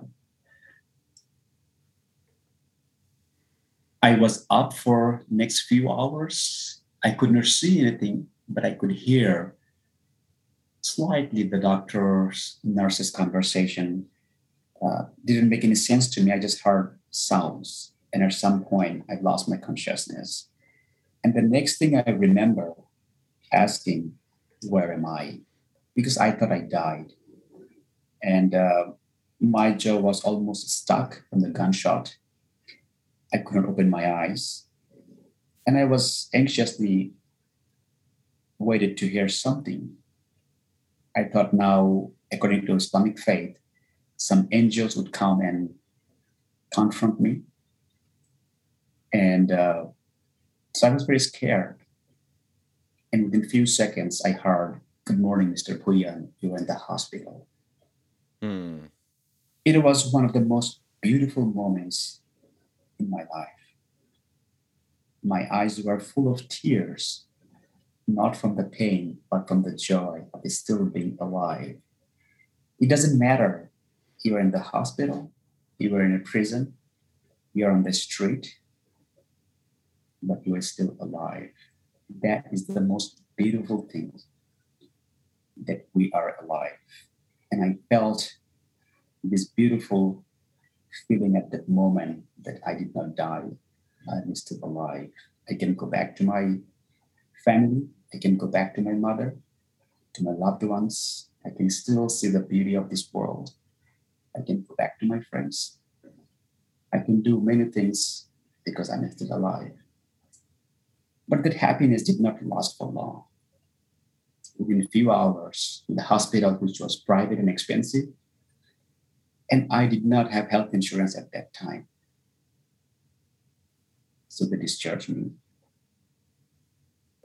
I was up for next few hours. I could not see anything, but I could hear slightly the doctor's nurse's conversation. Uh, didn't make any sense to me. I just heard sounds, and at some point, I lost my consciousness. And the next thing I remember asking, "Where am I?" Because I thought I died, and uh, my jaw was almost stuck from the gunshot I couldn't open my eyes. And I was anxiously waited to hear something. I thought now, according to Islamic faith, some angels would come and confront me. And uh, so I was very scared. And within a few seconds, I heard, Good morning, Mr. Bhuiyan. You're in the hospital. Hmm. It was one of the most beautiful moments in my life. My eyes were full of tears, not from the pain, but from the joy of still being alive. It doesn't matter you're in the hospital, you are in a prison, you're on the street, but you are still alive. That is the most beautiful thing that we are alive. And I felt this beautiful feeling at that moment that I did not die. I'm still alive. I can go back to my family. I can go back to my mother, to my loved ones. I can still see the beauty of this world. I can go back to my friends. I can do many things because I'm still alive. But that happiness did not last for long. Within a few hours, the hospital, which was private and expensive, and I did not have health insurance at that time. So they discharged me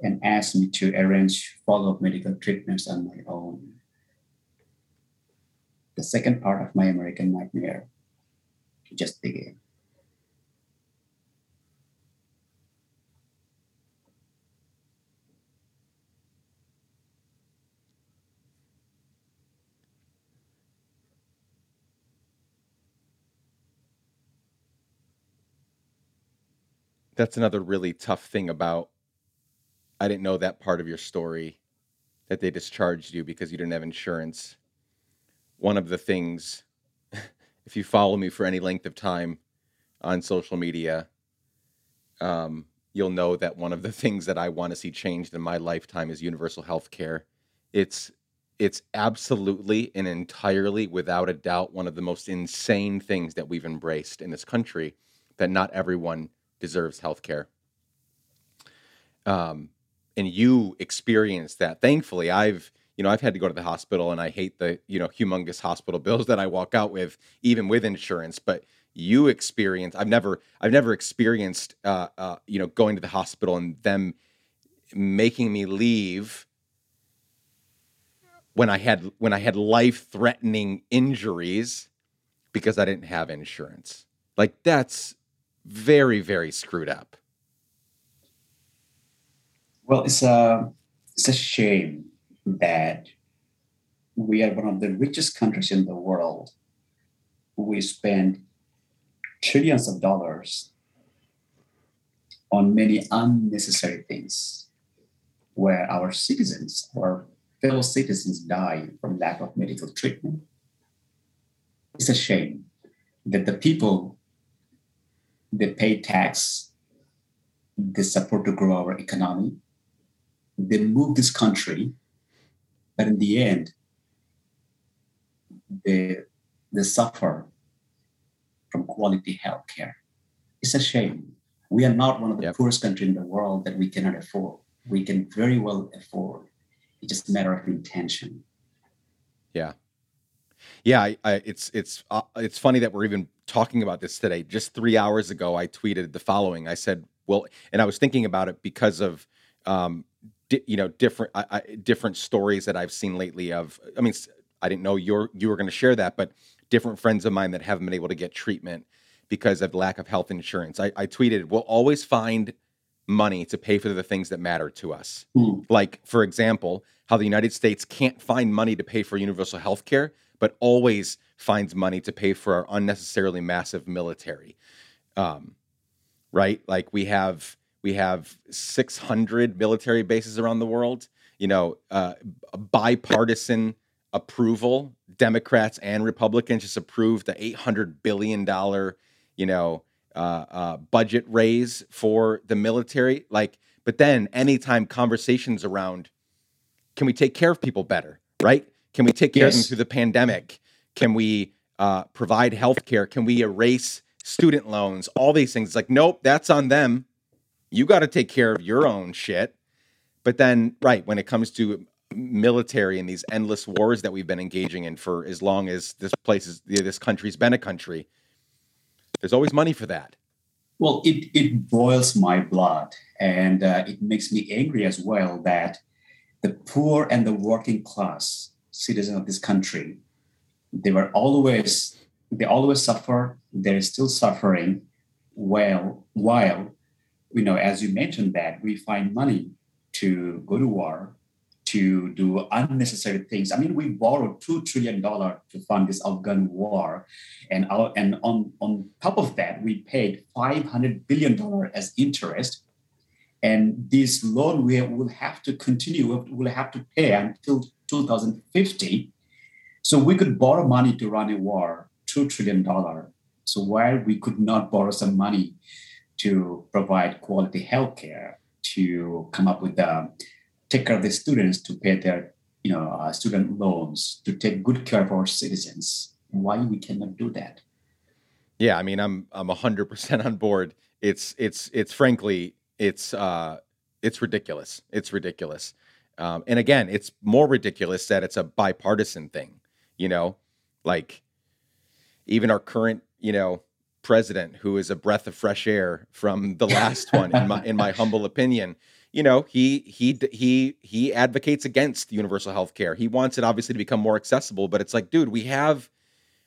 and asked me to arrange follow up medical treatments on my own. The second part of my American nightmare just began. That's another really tough thing about I didn't know that part of your story that they discharged you because you didn't have insurance. One of the things if you follow me for any length of time on social media, um, you'll know that one of the things that I want to see changed in my lifetime is universal health care. It's it's absolutely and entirely without a doubt one of the most insane things that we've embraced in this country that not everyone deserves health care. Um, and you experienced that. Thankfully, I've you know I've had to go to the hospital, and I hate the you know humongous hospital bills that I walk out with, even with insurance. But you experience I've never I've never experienced uh, uh, you know going to the hospital and them making me leave when I had when I had life threatening injuries because I didn't have insurance. Like that's very, very screwed up. Well, it's a it's a shame that we are one of the richest countries in the world. We spend trillions of dollars on many unnecessary things where our citizens, our fellow citizens die from lack of medical treatment. It's a shame that the people they pay tax, they support to grow our economy, they move this country, but in the end, they, they suffer from quality health care. It's a shame. We are not one of the yep. poorest countries in the world that we cannot afford. We can very well afford. It's just a matter of intention. Yeah, yeah. I, I, it's it's uh, it's funny that we're even talking about this today. Just three hours ago, I tweeted the following. I said, "Well," and I was thinking about it because of, um, di- you know, different I, I, different stories that I've seen lately. Of, I mean, I didn't know you're you were going to share that, but different friends of mine that haven't been able to get treatment because of lack of health insurance. I, I tweeted, "We'll always find money to pay for the things that matter to us." Hmm. Like, for example, how the United States can't find money to pay for universal health care, but always finds money to pay for our unnecessarily massive military. Um, right? Like we have we have 600 military bases around the world. You know, uh, bipartisan approval. Democrats and Republicans just approved the 800 billion dollar, you know, uh, uh, budget raise for the military. Like, but then anytime conversations around, can we take care of people better? Right? Can we take care of them through the pandemic? Can we uh, provide health care? Can we erase student loans? All these things. It's like, nope, that's on them. You got to take care of your own shit. But then, right, when it comes to military and these endless wars that we've been engaging in for as long as this place is, this country's been a country, there's always money for that. Well, it, it boils my blood and uh, it makes me angry as well that the poor and the working class citizen of this country, they were always, they always suffer, they're still suffering well, while, you know, as you mentioned that we find money to go to war, to do unnecessary things. I mean, we borrowed $2 trillion to fund this Afghan war. And, our, and on, on top of that, we paid $500 billion as interest. And this loan we will have to continue, we'll have to pay until 2050. So we could borrow money to run a war, $2 trillion. So why we could not borrow some money to provide quality healthcare, to come up with the take care of the students, to pay their you know uh, student loans, to take good care of our citizens. Why we cannot do that? Yeah, I mean, I'm I'm hundred percent on board. It's it's it's frankly it's uh it's ridiculous. It's ridiculous. Um, and again, it's more ridiculous that it's a bipartisan thing. You know, like even our current you know president, who is a breath of fresh air from the last one, in my in my humble opinion. You know, he he he he advocates against universal health care. He wants it obviously to become more accessible, but it's like, dude, we have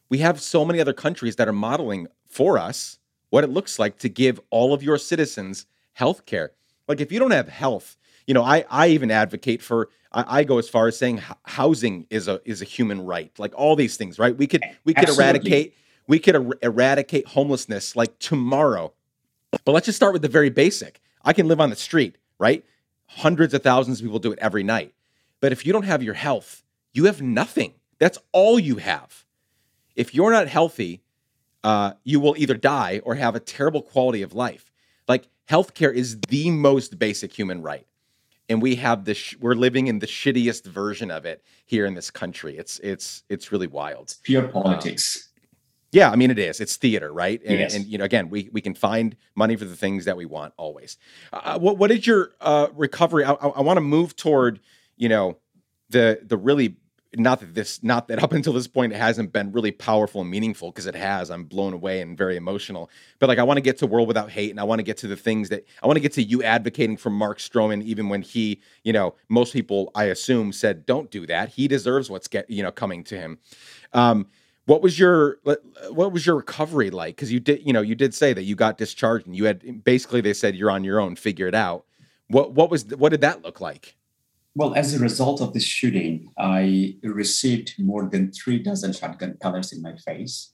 we have so many other countries that are modeling for us what it looks like to give all of your citizens health care. Like if you don't have health, you know, I I even advocate for I, I go as far as saying h- housing is a is a human right. Like all these things, right? We could we could Absolutely. eradicate we could er- eradicate homelessness like tomorrow. But let's just start with the very basic. I can live on the street, right? Hundreds of thousands of people do it every night. But if you don't have your health, you have nothing. That's all you have. If you're not healthy, uh, you will either die or have a terrible quality of life. Like healthcare is the most basic human right, and we have this. Sh- we're living in the shittiest version of it here in this country. It's it's it's really wild. Pure politics. Yeah, I mean it is. It's theater, right? And, Yes. and you know, again, we we can find money for the things that we want always. Uh, what what is your uh, recovery? I, I, I want to move toward you know the the really not that this not that up until this point it hasn't been really powerful and meaningful because it has. I'm blown away and very emotional. But like I want to get to World Without Hate and I want to get to the things that I want to get to you advocating for Mark Stroman even when he you know most people I assume said don't do that. He deserves what's get you know coming to him. Um, what was your what was your recovery like? Because you did you know you did say that you got discharged and you had basically they said you're on your own, figure it out. What what was what did that look like? Well, as a result of this shooting, I received more than three dozen shotgun pellets in my face,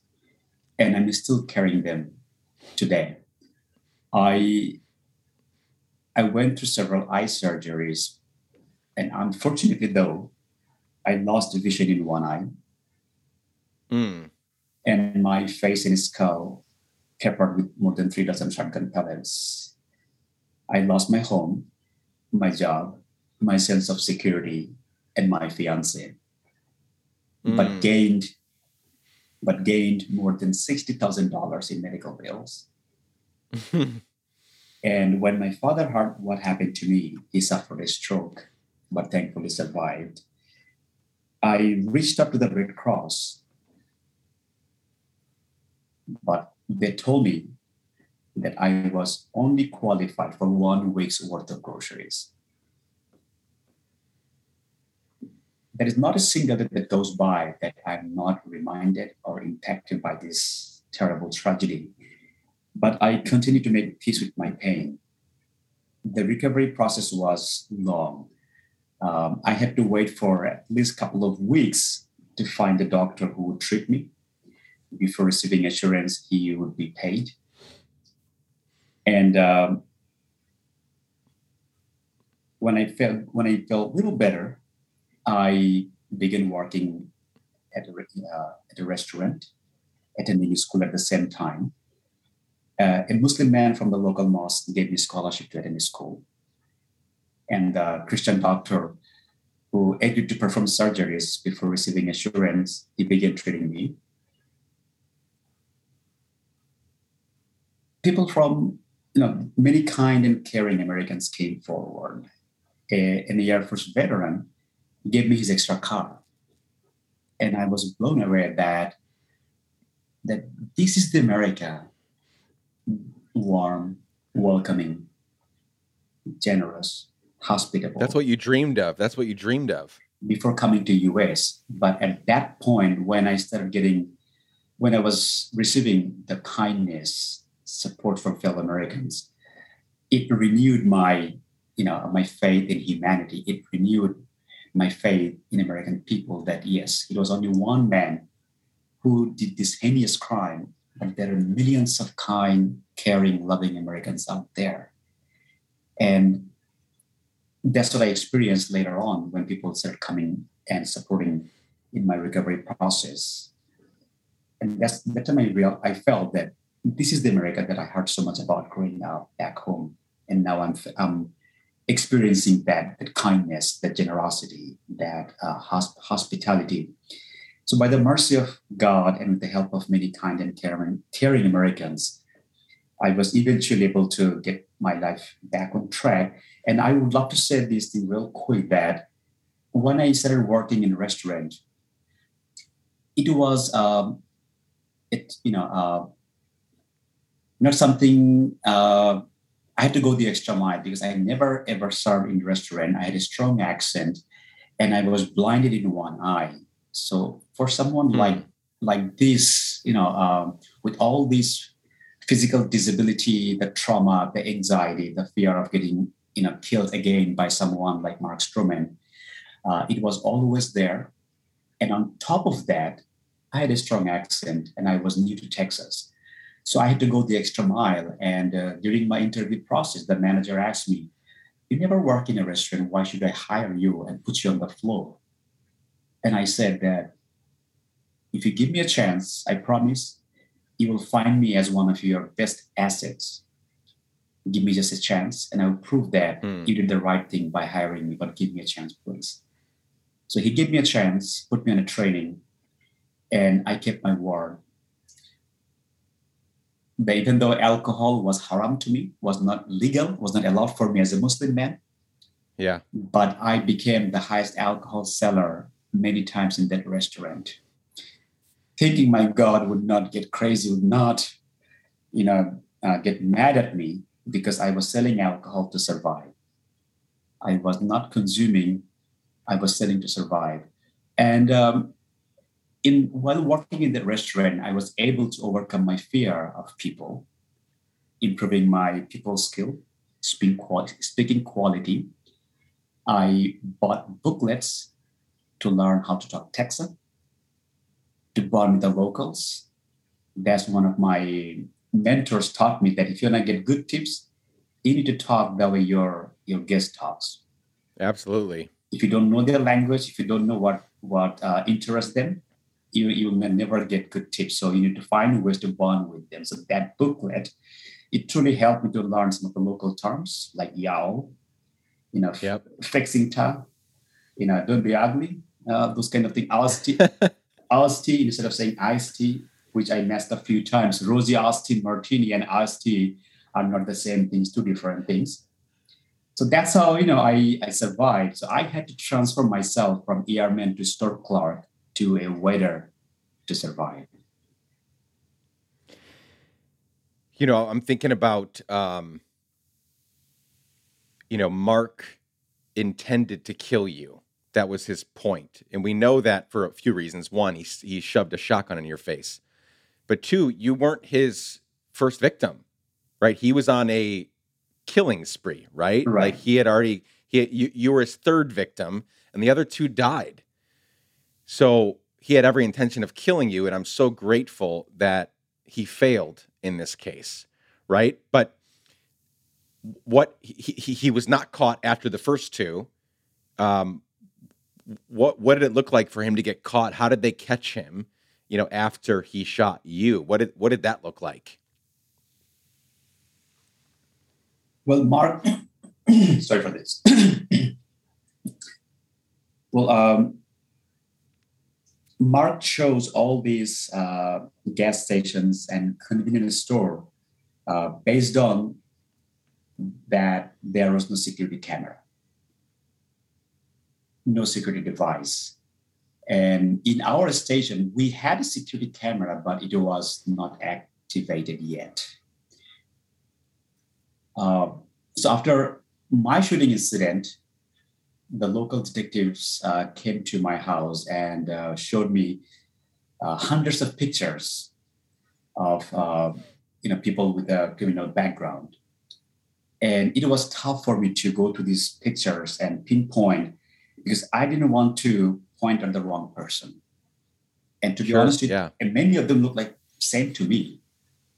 and I'm still carrying them today. I I went through several eye surgeries, and unfortunately, though, I lost vision in one eye, Mm. and my face and skull peppered with more than three dozen shotgun pellets. I lost my home, my job, my sense of security, and my fiance. but Mm. gained but gained more than sixty thousand dollars in medical bills. And when my father heard what happened to me, he suffered a stroke, but thankfully survived. I reached out to the Red Cross, but they told me that I was only qualified for one week's worth of groceries. There is not a single day that goes by that I'm not reminded or impacted by this terrible tragedy. But I continue to make peace with my pain. The recovery process was long. Um, I had to wait for at least a couple of weeks to find a doctor who would treat me before receiving assurance he would be paid. And um, when I felt when I felt a little better, I began working at a, uh, at a restaurant, attending school at the same time. Uh, a Muslim man from the local mosque gave me scholarship to attend school. And a Christian doctor who agreed to perform surgeries before receiving assurance, he began treating me. People from you know many kind and caring Americans came forward. A, an Air Force veteran gave me his extra car, and I was blown away that that this is the America, warm, welcoming, generous, hospitable. That's what you dreamed of. That's what you dreamed of before coming to US. But at that point, when I started getting, when I was receiving the kindness, support from fellow Americans, it renewed my, you know, my faith in humanity. It renewed my faith in American people that yes, it was only one man who did this heinous crime, but there are millions of kind, caring, loving Americans out there. And that's what I experienced later on when people started coming and supporting in my recovery process. And that's that time I real I felt that this is the America that I heard so much about growing up back home, and now I'm I'm experiencing that that kindness, that generosity, that uh, hosp- hospitality. So by the mercy of God and with the help of many kind and caring, caring Americans, I was eventually able to get my life back on track and I would love to say this thing real quick that when I started working in a restaurant, it was um, it you know uh, not something uh, I had to go the extra mile because I never ever served in a restaurant. I had a strong accent, and I was blinded in one eye. So for someone mm. like like this, you know, um, with all these physical disability, the trauma, the anxiety, the fear of getting you know killed again by someone like Mark Stroman. Uh, it was always there, and on top of that, I had a strong accent, and I was new to Texas, so I had to go the extra mile. And uh, during my interview process, the manager asked me, "You never work in a restaurant. Why should I hire you and put you on the floor?" And I said that if you give me a chance, I promise you will find me as one of your best assets give me just a chance and I'll prove that mm. you did the right thing by hiring me, but give me a chance, please. So he gave me a chance, put me on a training, and I kept my word. But even though alcohol was haram to me, was not legal, was not allowed for me as a Muslim man. Yeah. But I became the highest alcohol seller many times in that restaurant. Thinking my God would not get crazy, would not, you know, uh, get mad at me because I was selling alcohol to survive. I was not consuming, I was selling to survive. And um, in while working in the restaurant, I was able to overcome my fear of people, improving my people skill, speaking quality. Speaking quality. I bought booklets to learn how to talk Texan, to bond with the locals. That's one of my mentors taught me that if you want to get good tips, you need to talk the way your your guest talks. Absolutely. If you don't know their language, if you don't know what what uh, interests them, you you will never get good tips. So you need to find ways to bond with them. So that booklet, it truly helped me to learn some of the local terms like yao, you know, yep. fixing tongue, you know, don't be ugly, uh, those kind of things. Iced tea, iced tea instead of saying iced tea which I messed a few times. Rosie Austin Martini and iced tea are not the same things, two different things. So that's how you know I, I survived. So I had to transform myself from airman to store clerk to a waiter to survive. You know, I'm thinking about, um, you know, Mark intended to kill you. That was his point, and we know that for a few reasons. One, he he shoved a shotgun in your face, but two, you weren't his first victim, right? He was on a killing spree, right? Right. Like he had already he you, you were his third victim, and the other two died. So he had every intention of killing you, and I'm so grateful that he failed in this case, right? But what he, he, he was not caught after the first two. Um, what what did it look like for him to get caught? How did they catch him? You know, after he shot you, what did what did that look like? Well, Mark, sorry for this. well, um, Mark chose all these uh, gas stations and convenience store uh, based on that there was no security camera, no security device. And in our station, we had a security camera, but it was not activated yet. Uh, so after my shooting incident, the local detectives uh, came to my house and uh, showed me uh, hundreds of pictures of uh, you know people with a criminal background, and it was tough for me to go to these pictures and pinpoint because I didn't want to point at the wrong person. And to be Sure, honest with yeah. and many of them look like same to me.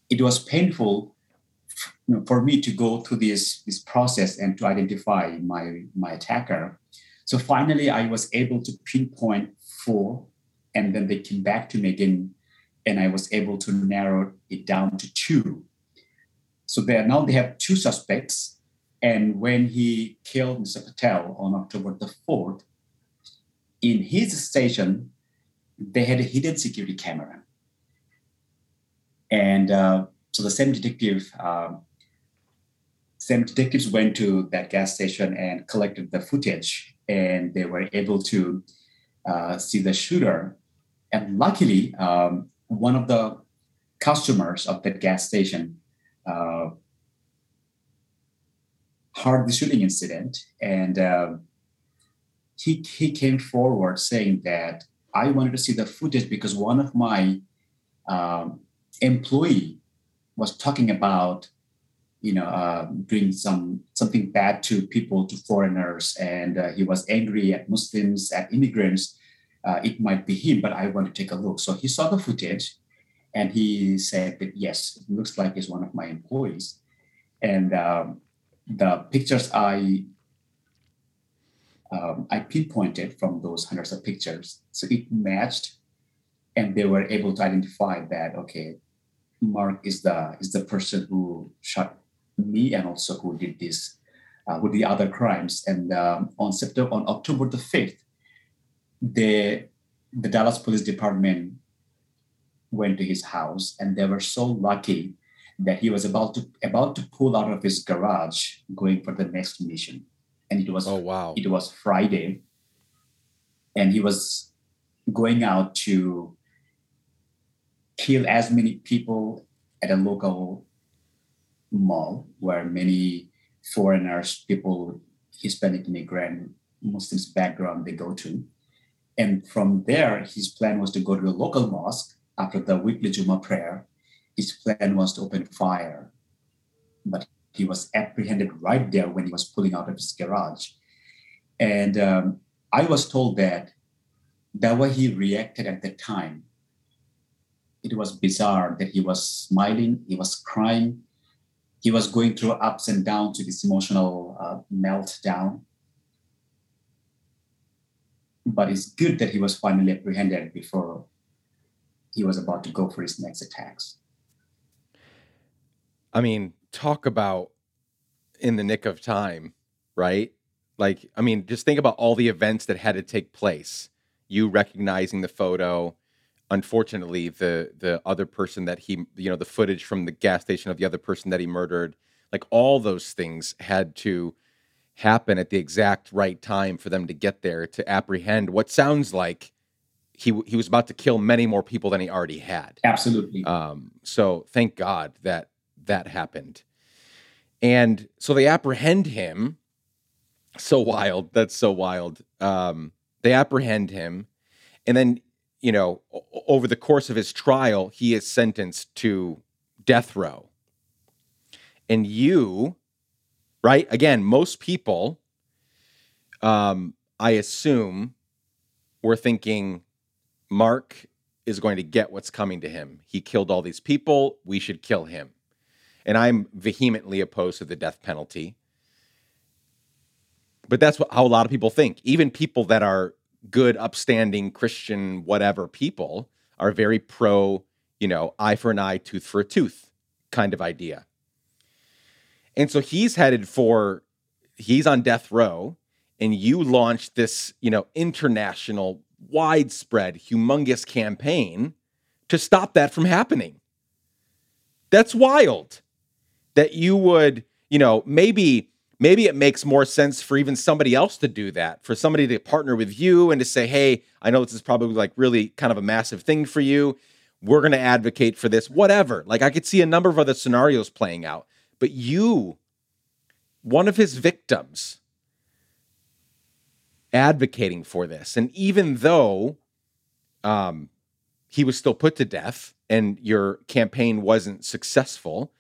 It was painful you know, for me to go through this this process and to identify my my attacker. So finally, I was able to pinpoint four, and then they came back to me again, and I was able to narrow it down to two. So there now they have two suspects, and when he killed Mr. Patel on October the fourth, in his station, they had a hidden security camera, and uh, so the same detective. Um, same detectives went to that gas station and collected the footage and they were able to uh, see the shooter and luckily um, one of the customers of that gas station uh, heard the shooting incident and uh, he, he came forward saying that i wanted to see the footage because one of my um, employee was talking about you know, uh, doing some something bad to people, to foreigners, and uh, he was angry at Muslims, at immigrants. Uh, it might be him, but I want to take a look. So he saw the footage, and he said that yes, it looks like he's one of my employees. And um, the pictures I um, I pinpointed from those hundreds of pictures, so it matched, and they were able to identify that okay, Mark is the is the person who shot me and also who did this uh, with the other crimes. And um, on September, on October the fifth, the the Dallas Police Department went to his house, and they were so lucky that he was about to about to pull out of his garage, going for the next mission. And it was Oh wow. it was Friday, and he was going out to kill as many people at a local mall where many foreigners, people, Hispanic immigrant, Muslims background, they go to. And from there, his plan was to go to a local mosque after the weekly Juma prayer. His plan was to open fire, but he was apprehended right there when he was pulling out of his garage. And um, I was told that the way he reacted at the time, it was bizarre that he was smiling, he was crying, he was going through ups and downs to this emotional uh, meltdown. But it's good that he was finally apprehended before he was about to go for his next attacks. I mean, talk about in the nick of time, right? Like, I mean, just think about all the events that had to take place. You recognizing the photo, unfortunately, the the other person that he, you know, the footage from the gas station of the other person that he murdered, like all those things had to happen at the exact right time for them to get there to apprehend what sounds like he he was about to kill many more people than he already had. Absolutely. Um, so thank God that that happened. And so they apprehend him. So wild. That's so wild. Um, they apprehend him. And then, you know, over the course of his trial, he is sentenced to death row. And you, right? Again, most people, um, I assume, were thinking Mark is going to get what's coming to him. He killed all these people. We should kill him. And I'm vehemently opposed to the death penalty. But that's what, how a lot of people think. Even people that are good, upstanding Christian, whatever people are very pro, you know, eye for an eye, tooth for a tooth kind of idea. And so he's headed for, he's on death row, and you launched this, you know, international, widespread, humongous campaign to stop that from happening. That's wild that you would, you know, maybe maybe it makes more sense for even somebody else to do that, for somebody to partner with you and to say, "Hey, I know this is probably like really kind of a massive thing for you. We're going to advocate for this, whatever." Like I could see a number of other scenarios playing out. But you, one of his victims, advocating for this. And even though um, he was still put to death and your campaign wasn't successful,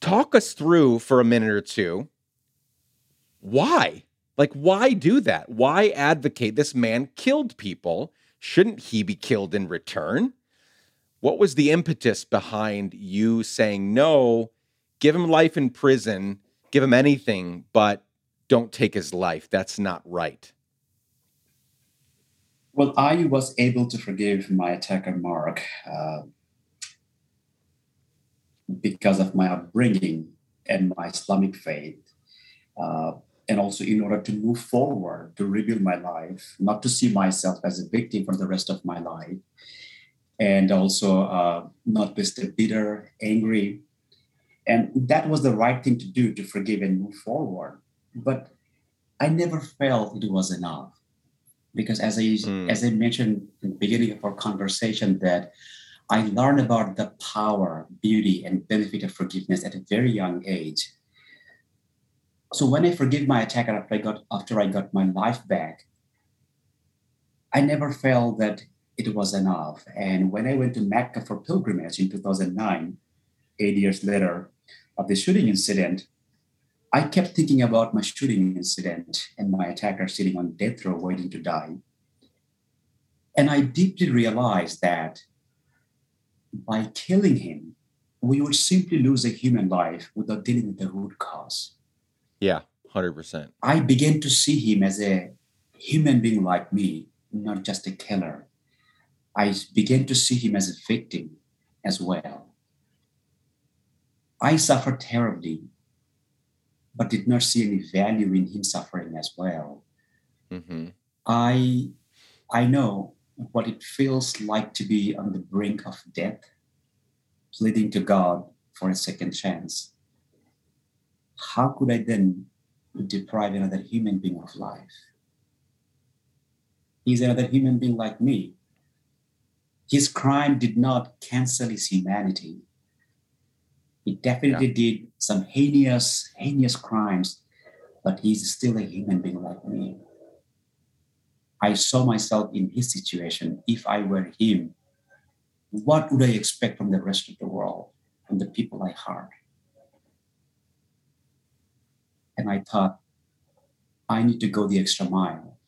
talk us through for a minute or two why? Like, why do that? Why advocate? This man killed people. Shouldn't he be killed in return? What was the impetus behind you saying no? give him life in prison, give him anything, but don't take his life. That's not right. Well, I was able to forgive my attacker, Mark, uh, because of my upbringing and my Islamic faith. Uh, and also in order to move forward, to rebuild my life, not to see myself as a victim for the rest of my life, and also uh, not be still bitter, angry, and that was the right thing to do to forgive and move forward. But I never felt it was enough. Because as I mm. as I mentioned in the beginning of our conversation, that I learned about the power, beauty, and benefit of forgiveness at a very young age. So when I forgive my attacker after I got after I got my life back, I never felt that it was enough. And when I went to Mecca for pilgrimage in 2009, eight years later of the shooting incident, I kept thinking about my shooting incident and my attacker sitting on death row waiting to die. And I deeply realized that by killing him, we would simply lose a human life without dealing with the root cause. Yeah, 100%. I began to see him as a human being like me, not just a killer. I began to see him as a victim as well. I suffered terribly, but did not see any value in him suffering as well. Mm-hmm. I I know what it feels like to be on the brink of death, pleading to God for a second chance. How could I then deprive another human being of life? He's another human being like me. His crime did not cancel his humanity. He definitely yeah. did some heinous, heinous crimes, but he's still a human being like me. I saw myself in his situation. If I were him, what would I expect from the rest of the world, from the people I harm? And I thought, I need to go the extra mile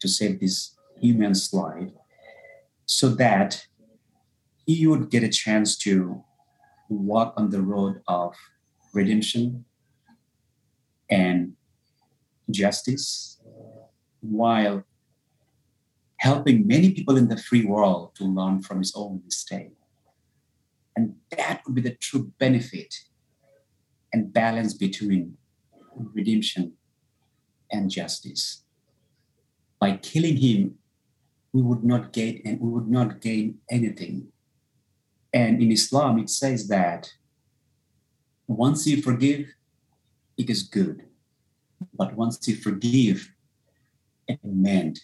to save this human's life so that he would get a chance to walk on the road of redemption and justice while helping many people in the free world to learn from his own mistake. And that would be the true benefit and balance between redemption and justice. By killing him, we would not gain and we would not gain anything and in Islam, it says that once you forgive, it is good. But once you forgive and mend,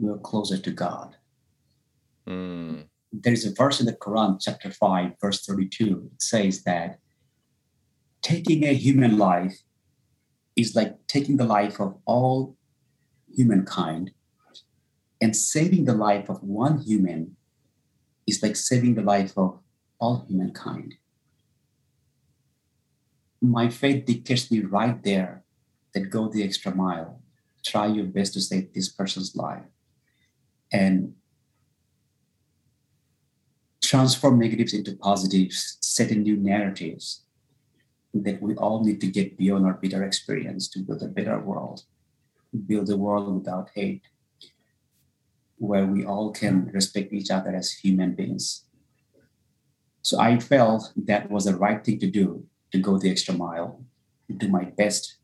you're closer to God. Mm. there is a verse in the Quran, chapter 5, verse 32. It says that taking a human life is like taking the life of all humankind, and saving the life of one human is like saving the life of all humankind. My faith dictates me right there that go the extra mile, try your best to save this person's life, and transform negatives into positives, setting new narratives that we all need to get beyond our bitter experience to build a better world, build a world without hate, where we all can respect each other as human beings. So I felt that was the right thing to do to go the extra mile, do my best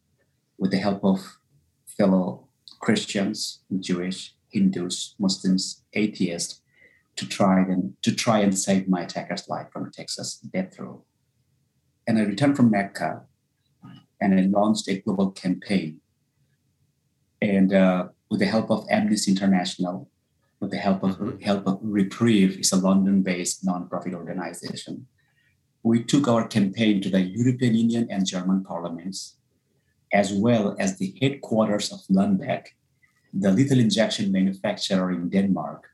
with the help of fellow Christians, Jewish, Hindus, Muslims, atheists, to try and to try and save my attacker's life from a Texas death row. And I returned from Mecca, and I launched a global campaign. And uh, with the help of Amnesty International, with the help of help of Reprieve, it's a London-based nonprofit organization. We took our campaign to the European Union and German parliaments, as well as the headquarters of Lundbeck, the lethal injection manufacturer in Denmark,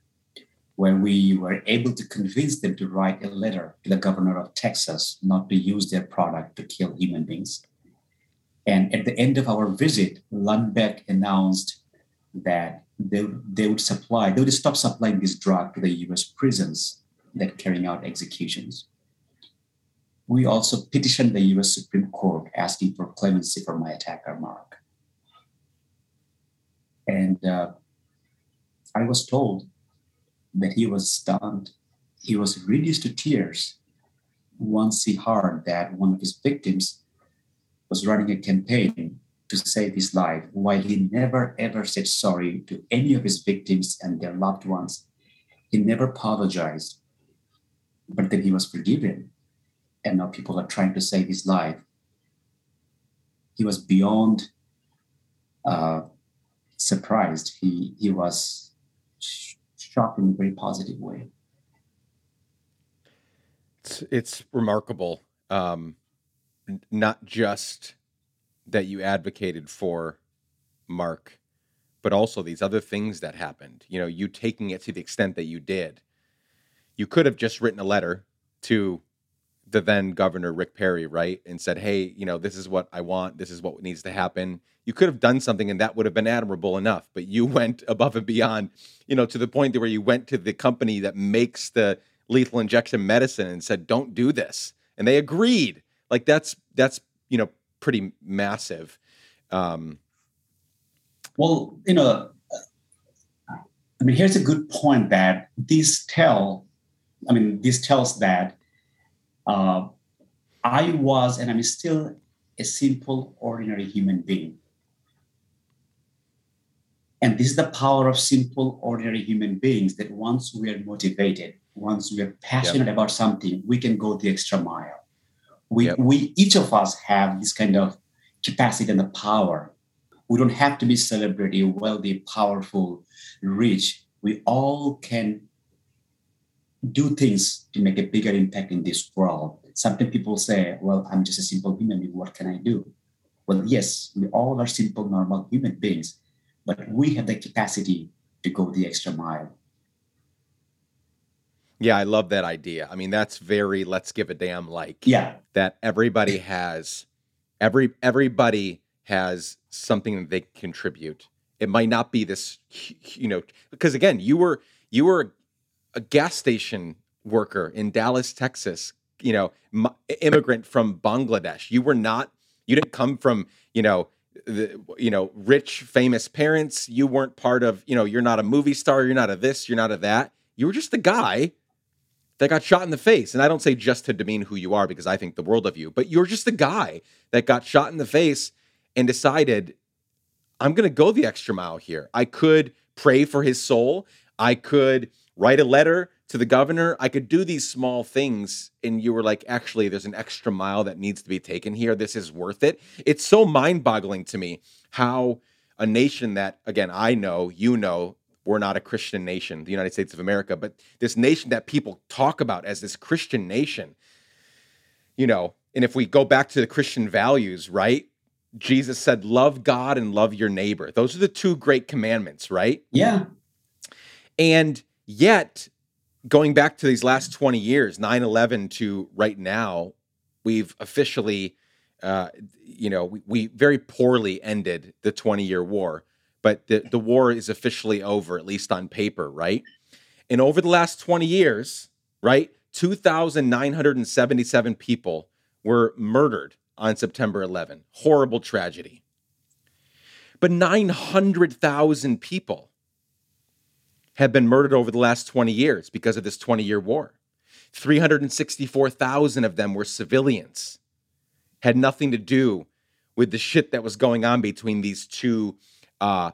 where we were able to convince them to write a letter to the governor of Texas not to use their product to kill human beings. And at the end of our visit, Lundbeck announced that they, they would supply, they would stop supplying this drug to the US prisons that carrying out executions. We also petitioned the US Supreme Court asking for clemency for my attacker, Mark. And uh, I was told that he was stunned. He was reduced to tears once he heard that one of his victims was running a campaign to save his life while he never ever said sorry to any of his victims and their loved ones. He never apologized, but then he was forgiven. And now people are trying to save his life. He was beyond uh, surprised. He, he was shocked in a very positive way. It's, it's remarkable. Um, not just that you advocated for Mark, but also these other things that happened. You know, you taking it to the extent that you did. You could have just written a letter to the then governor Rick Perry, right, and said, "Hey, you know, this is what I want. This is what needs to happen." You could have done something, and that would have been admirable enough. But you went above and beyond, you know, to the point where you went to the company that makes the lethal injection medicine and said, "Don't do this," and they agreed. Like that's that's you know pretty massive. Um, well, you know, I mean, here's a good point that this tell. I mean, this tells that uh, I was and I'm still a simple, ordinary human being. And this is the power of simple, ordinary human beings that once we are motivated, once we are passionate yep. about something, we can go the extra mile. We, yep. we each of us have this kind of capacity and the power. We don't have to be celebrity, wealthy, powerful, rich. We all can do things to make a bigger impact in this world. Sometimes people say, well, I'm just a simple human being. What can I do? Well, yes, we all are simple, normal human beings, but we have the capacity to go the extra mile. Yeah, I love that idea. I mean, that's very let's give a damn like. Yeah. That everybody has every everybody has something that they contribute. It might not be this you know, because again, you were you were a gas station worker in Dallas, Texas, you know, immigrant from Bangladesh. You were not, you didn't come from, you know, the, you know, rich, famous parents. You weren't part of, you know, you're not a movie star. You're not a this. You're not a that. You were just a guy that got shot in the face. And I don't say just to demean who you are because I think the world of you, but you're just a guy that got shot in the face and decided, I'm going to go the extra mile here. I could pray for his soul. I could write a letter to the governor. I could do these small things. And you were like, actually, there's an extra mile that needs to be taken here. This is worth it. It's so mind boggling to me how a nation that, again, I know, you know, we're not a Christian nation, the United States of America, but this nation that people talk about as this Christian nation, you know, and if we go back to the Christian values, right? Jesus said, Love God and love your neighbor. Those are the two great commandments, right? Yeah. And yet, going back to these last 20 years, 9 11 to right now, we've officially, uh, you know, we, we very poorly ended the 20 year war, but the, the war is officially over, at least on paper, right? And over the last 20 years, right, 2,977 people were murdered on September 11. Horrible tragedy. But 900,000 people have been murdered over the last 20 years because of this 20 year war. 364,000 of them were civilians, had nothing to do with the shit that was going on between these two uh,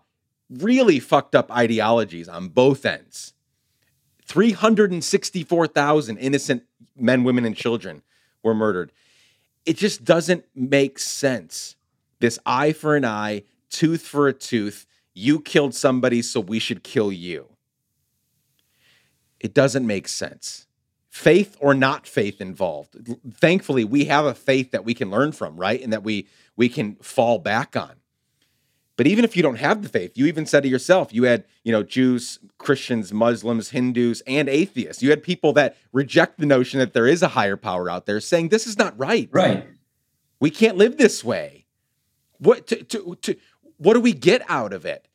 really fucked up ideologies on both ends. 364,000 innocent men, women, and children were murdered it just doesn't make sense. This eye for an eye, tooth for a tooth. You killed somebody, so we should kill you. It doesn't make sense. Faith or not faith involved. Thankfully, we have a faith that we can learn from, right? And that we we can fall back on. But even if you don't have the faith, you even said to yourself, you had, you know, Jews, Christians, Muslims, Hindus, and atheists. You had people that reject the notion that there is a higher power out there saying this is not right. Right. We can't live this way. What to, to, to what do we get out of it?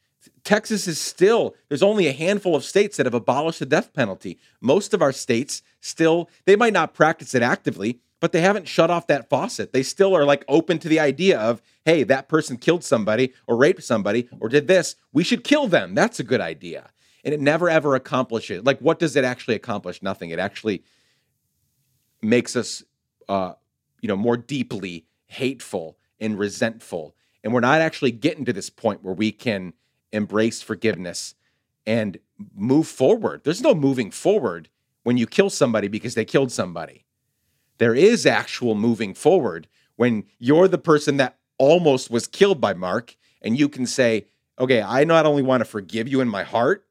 Texas is still there's only a handful of states that have abolished the death penalty. Most of our states still they might not practice it actively, but they haven't shut off that faucet. They still are like open to the idea of, hey, that person killed somebody or raped somebody or did this. We should kill them. That's a good idea. And it never ever accomplishes. Like, what does it actually accomplish? Nothing. It actually makes us, uh, you know, more deeply hateful and resentful. And we're not actually getting to this point where we can embrace forgiveness and move forward. There's no moving forward when you kill somebody because they killed somebody there is actual moving forward when you're the person that almost was killed by Mark and you can say, okay, I not only want to forgive you in my heart,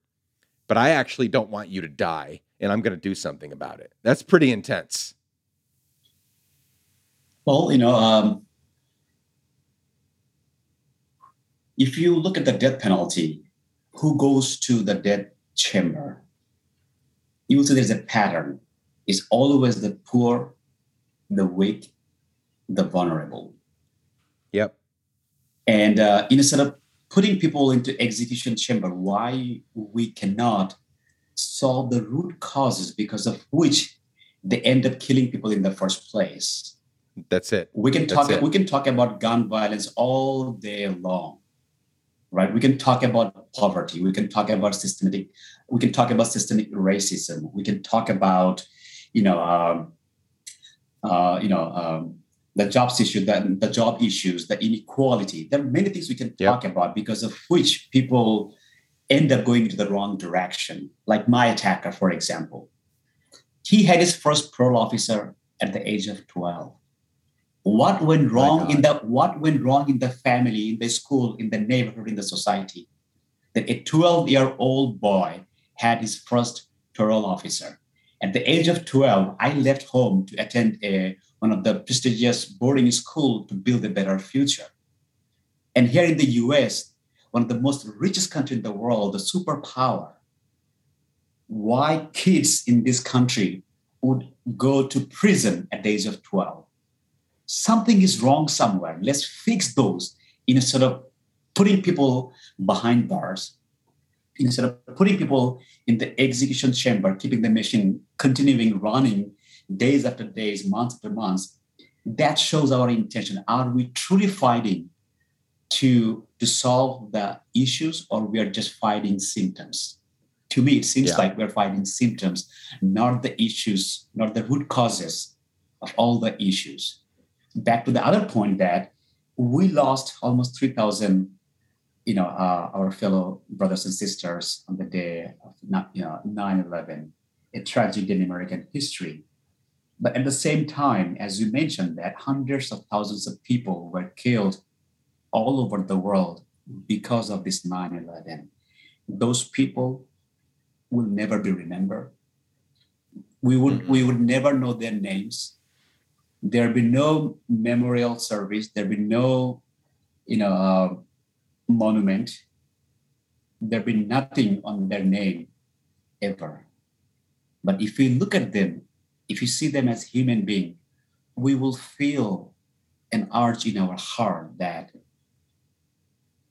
but I actually don't want you to die and I'm going to do something about it. That's pretty intense. Well, you know, um, if you look at the death penalty, who goes to the death chamber? You will see there's a pattern. It's always the poor the weak, the vulnerable. Yep. And uh, instead of putting people into execution chamber, why we cannot solve the root causes because of which they end up killing people in the first place. That's it. We can talk. We can talk about gun violence all day long, right? We can talk about poverty. We can talk about systematic. We can talk about systemic racism. We can talk about, you know, um, uh, you know, um, the jobs issue, the, the job issues, the inequality. There are many things we can yep. talk about because of which people end up going into the wrong direction. Like my attacker, for example, he had his first parole officer at the age of 12. What went wrong in the what went wrong in the family, in the school, in the neighborhood, in the society? That a 12-year-old boy had his first parole officer. At the age of 12, I left home to attend a, one of the prestigious boarding school to build a better future. And here in the US, one of the most richest country in the world, the superpower, why kids in this country would go to prison at the age of 12. Something is wrong somewhere. Let's fix those instead of putting people behind bars instead of putting people in the execution chamber, keeping the machine continuing running days after days, months after months, that shows our intention. Are we truly fighting to, to solve the issues or we are just fighting symptoms? To me, it seems yeah. like we're fighting symptoms, not the issues, not the root causes of all the issues. Back to the other point that we lost almost 3,000 you know, uh, our fellow brothers and sisters on the day of you know, 9-11, a tragedy in American history. But at the same time, as you mentioned, that hundreds of thousands of people were killed all over the world because of this 9-11. those people will never be remembered. We would mm-hmm. we would never know their names. There'll be no memorial service. There'll be no, you know, uh, monument. There'll be nothing on their name ever. But if we look at them, if you see them as human beings, we will feel an urge in our heart that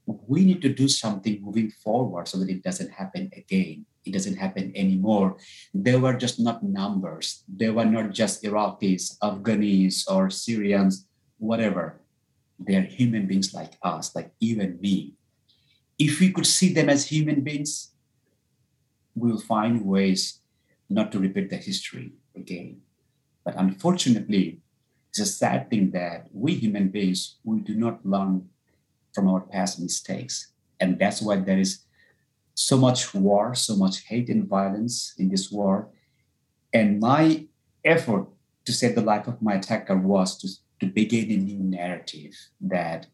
we need to do something moving forward so that it doesn't happen again. It doesn't happen anymore. They were just not numbers. They were not just Iraqis, Afghanis, or Syrians, whatever. They're human beings like us, like and me. If we could see them as human beings, we'll find ways not to repeat the history again. But unfortunately, it's a sad thing that we human beings, we do not learn from our past mistakes. And that's why there is so much war, so much hate and violence in this war. And my effort to save the life of my attacker was to, to begin a new narrative that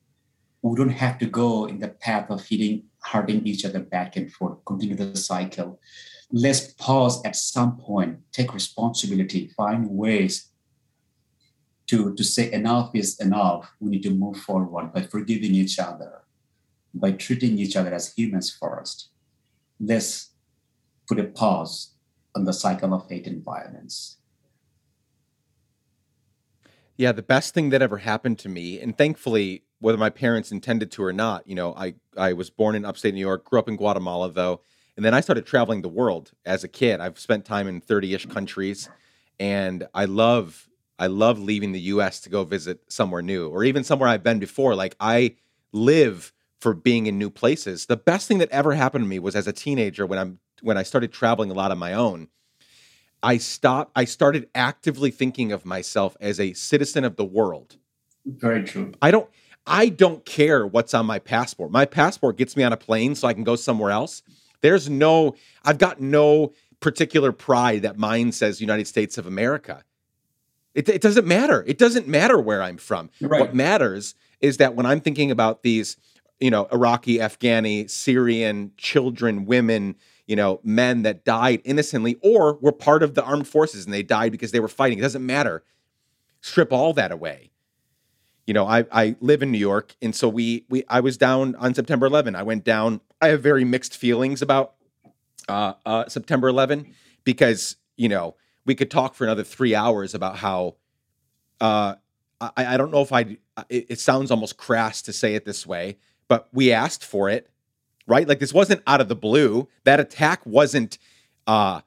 we don't have to go in the path of hitting, hurting each other back and forth, continue the cycle. Let's pause at some point, take responsibility, find ways to, to say enough is enough. We need to move forward by forgiving each other, by treating each other as humans first. Let's put a pause on the cycle of hate and violence. Yeah, the best thing that ever happened to me, and thankfully, whether my parents intended to or not, you know, I, I was born in upstate New York, grew up in Guatemala, though, and then I started traveling the world as a kid. I've spent time in 30 ish countries, and I love I love leaving the US to go visit somewhere new or even somewhere I've been before. Like I live for being in new places. The best thing that ever happened to me was as a teenager when I'm when I started traveling a lot on my own. I stopped I started actively thinking of myself as a citizen of the world. Very true. I don't I don't care what's on my passport. My passport gets me on a plane so I can go somewhere else. There's no I've got no particular pride that mine says United States of America. It, it doesn't matter. It doesn't matter where I'm from. Right. What matters is that when I'm thinking about these, you know, Iraqi, Afghani, Syrian children, women, you know, men that died innocently or were part of the armed forces and they died because they were fighting. It doesn't matter. Strip all that away. You know, I, I live in New York, and so we we I was down on September 11. I went down. I have very mixed feelings about uh, uh, September 11 because you know we could talk for another three hours about how uh, I, I don't know if I it, it sounds almost crass to say it this way, but we asked for it, right? Like this wasn't out of the blue. That attack wasn't uh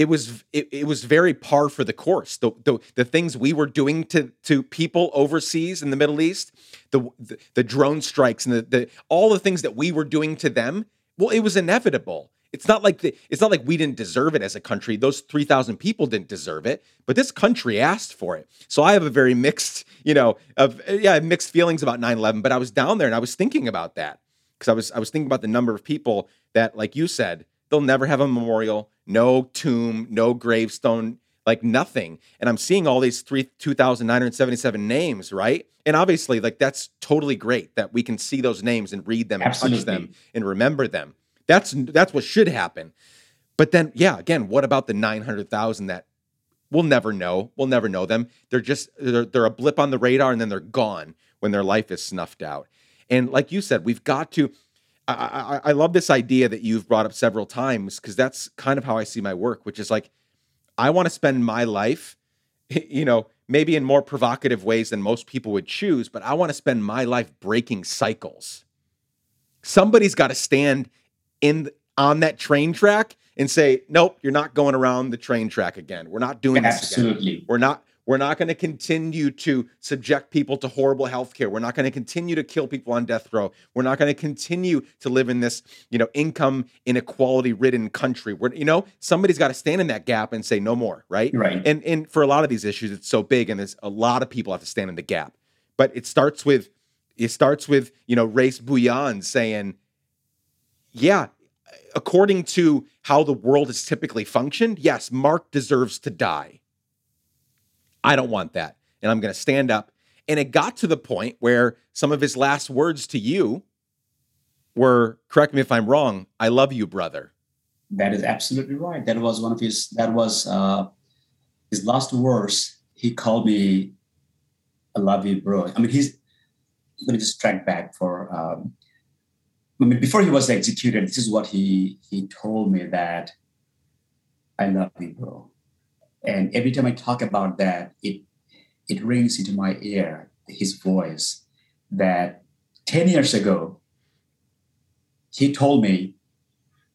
it was it, it was very par for the course. The, the the things we were doing to to people overseas in the Middle East, the the, the drone strikes and the, the all the things that we were doing to them, well, it was inevitable. It's not like the, it's not like we didn't deserve it as a country. Those 3,000 people didn't deserve it, but this country asked for it. So I have a very mixed, you know, of yeah, mixed feelings about 9/11, but I was down there and I was thinking about that because I was I was thinking about the number of people that like you said, they'll never have a memorial, no tomb, no gravestone, like nothing. And I'm seeing all these 3 2,977 names, right? And obviously like that's totally great that we can see those names and read them Absolutely. and touch them and remember them. That's that's what should happen. But then, yeah, again, what about the nine hundred thousand that we'll never know? We'll never know them. They're just they're, they're a blip on the radar, and then they're gone when their life is snuffed out. And like you said, we've got to. I, I, I love this idea that you've brought up several times because that's kind of how I see my work, which is like I want to spend my life, you know, maybe in more provocative ways than most people would choose, but I want to spend my life breaking cycles. Somebody's got to stand in on that train track and say, nope, you're not going around the train track again. We're not doing Absolutely. this again. We're not we're not going to continue to subject people to horrible health care. We're not going to continue to kill people on death row. We're not going to continue to live in this, you know, income inequality ridden country. Where you know, somebody's got to stand in that gap and say no more, right? Right. And and for a lot of these issues, it's so big, and there's a lot of people have to stand in the gap. But it starts with it starts with you know Rais Bhuiyan saying yeah, according to how the world has typically functioned, yes, Mark deserves to die. I don't want that. And I'm going to stand up. And it got to the point where some of his last words to you were, correct me if I'm wrong, I love you, brother. That is absolutely right. That was one of his, that was uh, his last words. He called me, I love you, bro. I mean, he's, let me just track back for, um, I mean, before he was executed, this is what he he told me that I love you, bro. And every time I talk about that, it it rings into my ear, his voice, that 10 years ago, he told me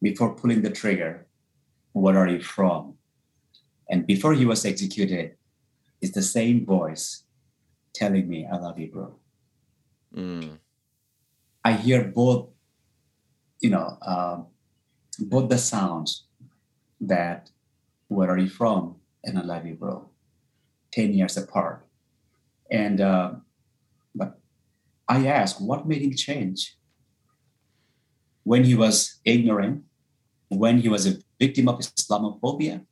before pulling the trigger, what are you from? And before he was executed, it's the same voice telling me, I love you, bro. Mm. I hear both, you know, uh, both the sounds that where are you from? And I love you, bro. 10 years apart. And, uh, but I asked, what made him change? When he was ignorant, when he was a victim of Islamophobia,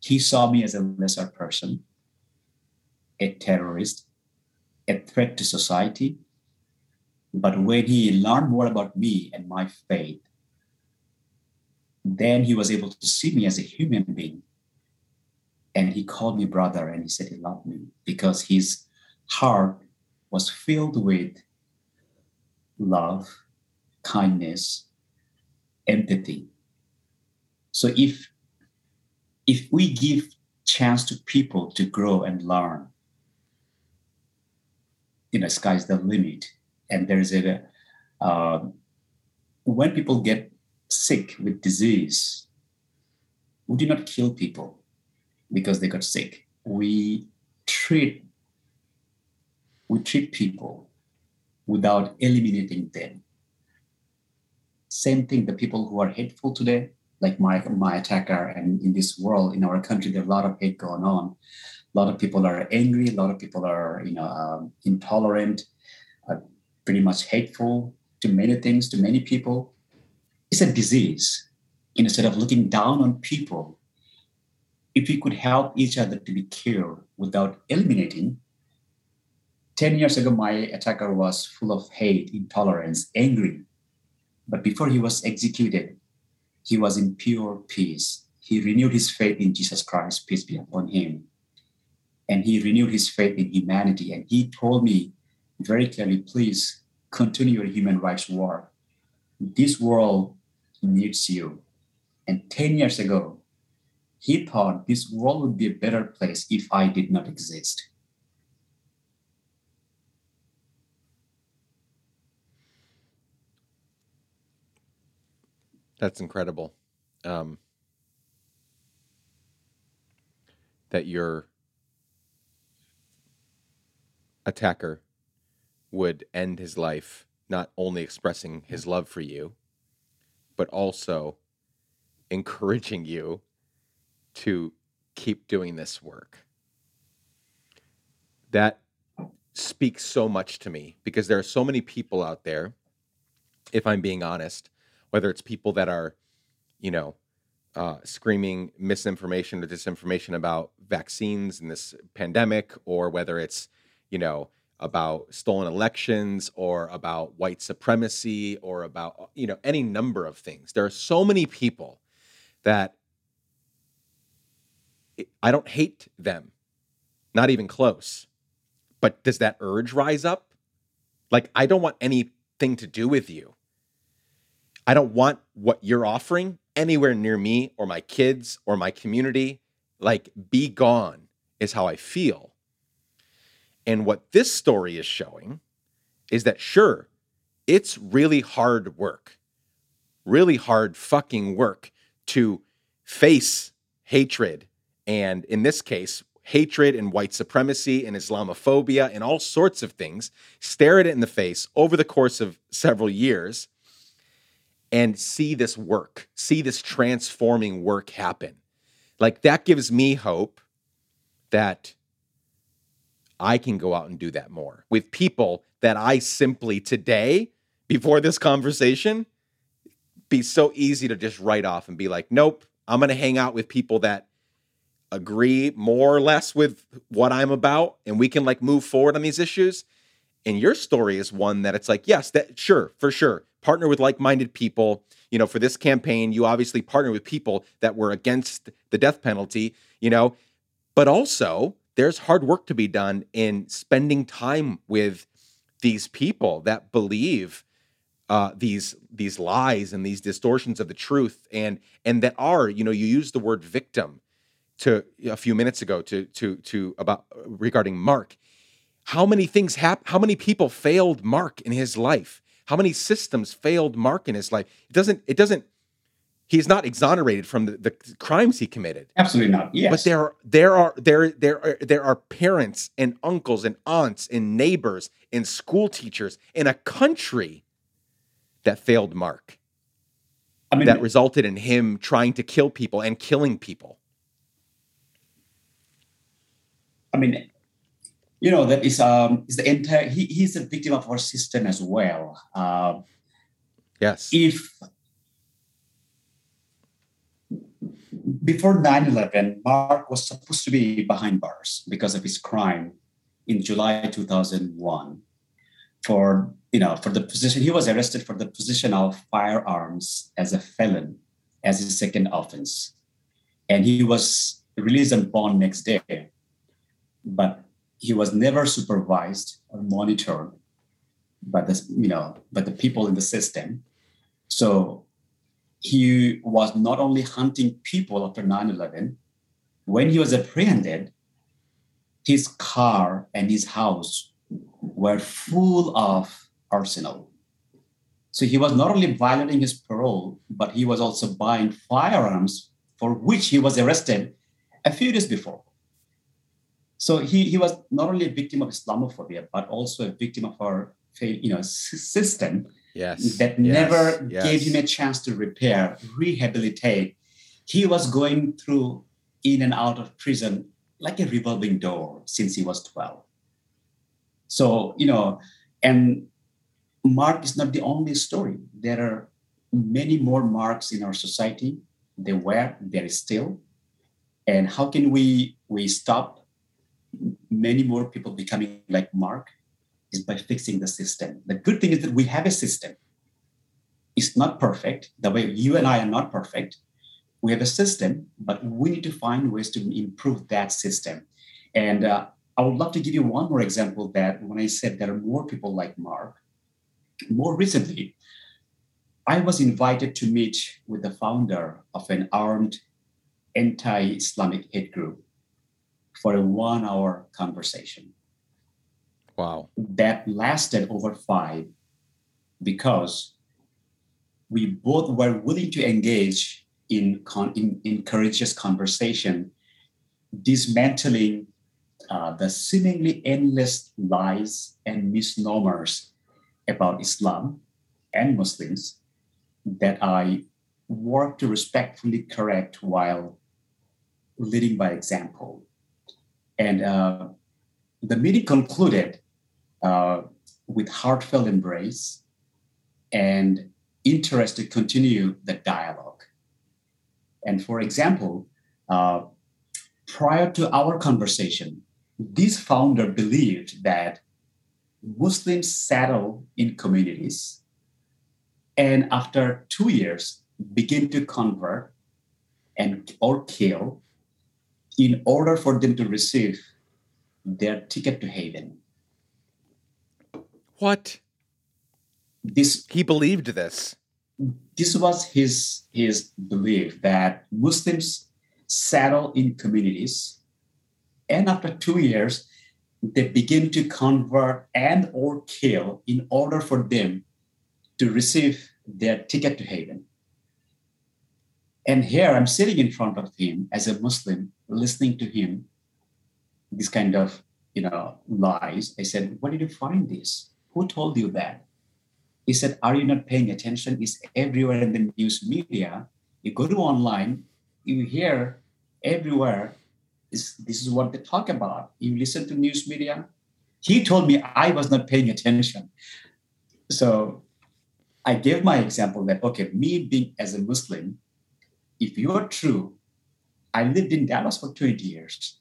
he saw me as a lesser person, a terrorist, a threat to society. But when he learned more about me and my faith, then he was able to see me as a human being. And he called me brother and he said he loved me because his heart was filled with love, kindness, empathy. So if if we give chance to people to grow and learn, you know, sky's the limit. And there's a uh, when people get sick with disease, we do not kill people because they got sick. We treat we treat people without eliminating them. Same thing, the people who are hateful today, like my my attacker, and in this world, in our country, there's a lot of hate going on. A lot of people are angry. A lot of people are, you know, um, intolerant, uh, pretty much hateful to many things to many people it's a disease. Instead of looking down on people, if we could help each other to be cured without eliminating, 10 years ago, my attacker was full of hate, intolerance, angry. But before he was executed, he was in pure peace. He renewed his faith in Jesus Christ, peace be upon him. And he renewed his faith in humanity. And he told me very clearly, please continue your human rights work. This world needs you. And 10 years ago, he thought this world would be a better place if I did not exist. That's incredible. Um, that your attacker would end his life not only expressing his love for you, but also encouraging you to keep doing this work. That speaks so much to me because there are so many people out there, if I'm being honest, whether it's people that are, you know, uh, screaming misinformation or disinformation about vaccines in this pandemic, or whether it's, you know, about stolen elections or about white supremacy or about you know any number of things. There are so many people that i don't hate them not even close but does that urge rise up? Like i don't want anything to do with you. I don't want what you're offering anywhere near me or my kids or my community. Like be gone is how i feel and what this story is showing is that, sure, it's really hard work, really hard fucking work to face hatred. And in this case, hatred and white supremacy and Islamophobia and all sorts of things, stare at it in the face over the course of several years and see this work, see this transforming work happen. Like that gives me hope that I can go out and do that more with people that I simply today, before this conversation, be so easy to just write off and be like, nope, I'm going to hang out with people that agree more or less with what I'm about and we can like move forward on these issues. And your story is one that it's like, yes, that sure, for sure. partner with like-minded people. You know, for this campaign, you obviously partner with people that were against the death penalty. You know, but also there's hard work to be done in spending time with these people that believe uh, these these lies and these distortions of the truth and and that are you know you use the word victim to a few minutes ago to to to about regarding Mark. How many things hap- how many people failed Mark in his life? How many systems failed Mark in his life? It doesn't it doesn't he's not exonerated from the, the crimes he committed absolutely not yes but there are there are there there are there are parents and uncles and aunts and neighbors and school teachers in a country that failed Mark. I mean, that resulted in him trying to kill people and killing people. I mean, you know that is um is the entire he, he's a victim of our system as well. Uh, yes. If before 9-11, Mark was supposed to be behind bars because of his crime in July 2001 for you know for the position he was arrested for the possession of firearms as a felon as his second offense. And he was released on bond next day but he was never supervised or monitored by the you know by the people in the system. So he was not only hunting people after 9-11 when he was apprehended his car and his house were full of arsenal. So he was not only violating his parole, but he was also buying firearms for which he was arrested a few days before. So he, he was not only a victim of Islamophobia, but also a victim of our you know, system yes. that yes. never yes. gave him a chance to repair, rehabilitate. He was going through in and out of prison like a revolving door since he was 12. So, you know, and Mark is not the only story. There are many more Marks in our society. There were, there is still. And how can we we stop many more people becoming like Mark? Is by fixing the system. The good thing is that we have a system. It's not perfect. The way you and I are not perfect. We have a system, but we need to find ways to improve that system. And uh, I would love to give you one more example that when I said there are more people like Mark, more recently, I was invited to meet with the founder of an armed anti Islamic hate group for a one hour conversation. Wow. That lasted over five because we both were willing to engage in, con- in, in courageous conversation, dismantling uh, the seemingly endless lies and misnomers about Islam and Muslims that I work to respectfully correct while leading by example. And uh, the meeting concluded uh, with heartfelt embrace and interest to continue the dialogue. And for example, uh, prior to our conversation, this founder believed that Muslims settle in communities and after two years begin to convert and or kill in order for them to receive their ticket to heaven. What? This he believed this. This was his his belief that Muslims settle in communities and after two years they begin to convert and or kill in order for them to receive their ticket to heaven and here i'm sitting in front of him as a muslim listening to him this kind of you know lies i said where did you find this who told you that he said are you not paying attention it's everywhere in the news media you go to online you hear everywhere this, this is what they talk about. You listen to news media. He told me I was not paying attention. So I gave my example that, okay, me being as a Muslim, if you are true, I lived in Dallas for 20 years.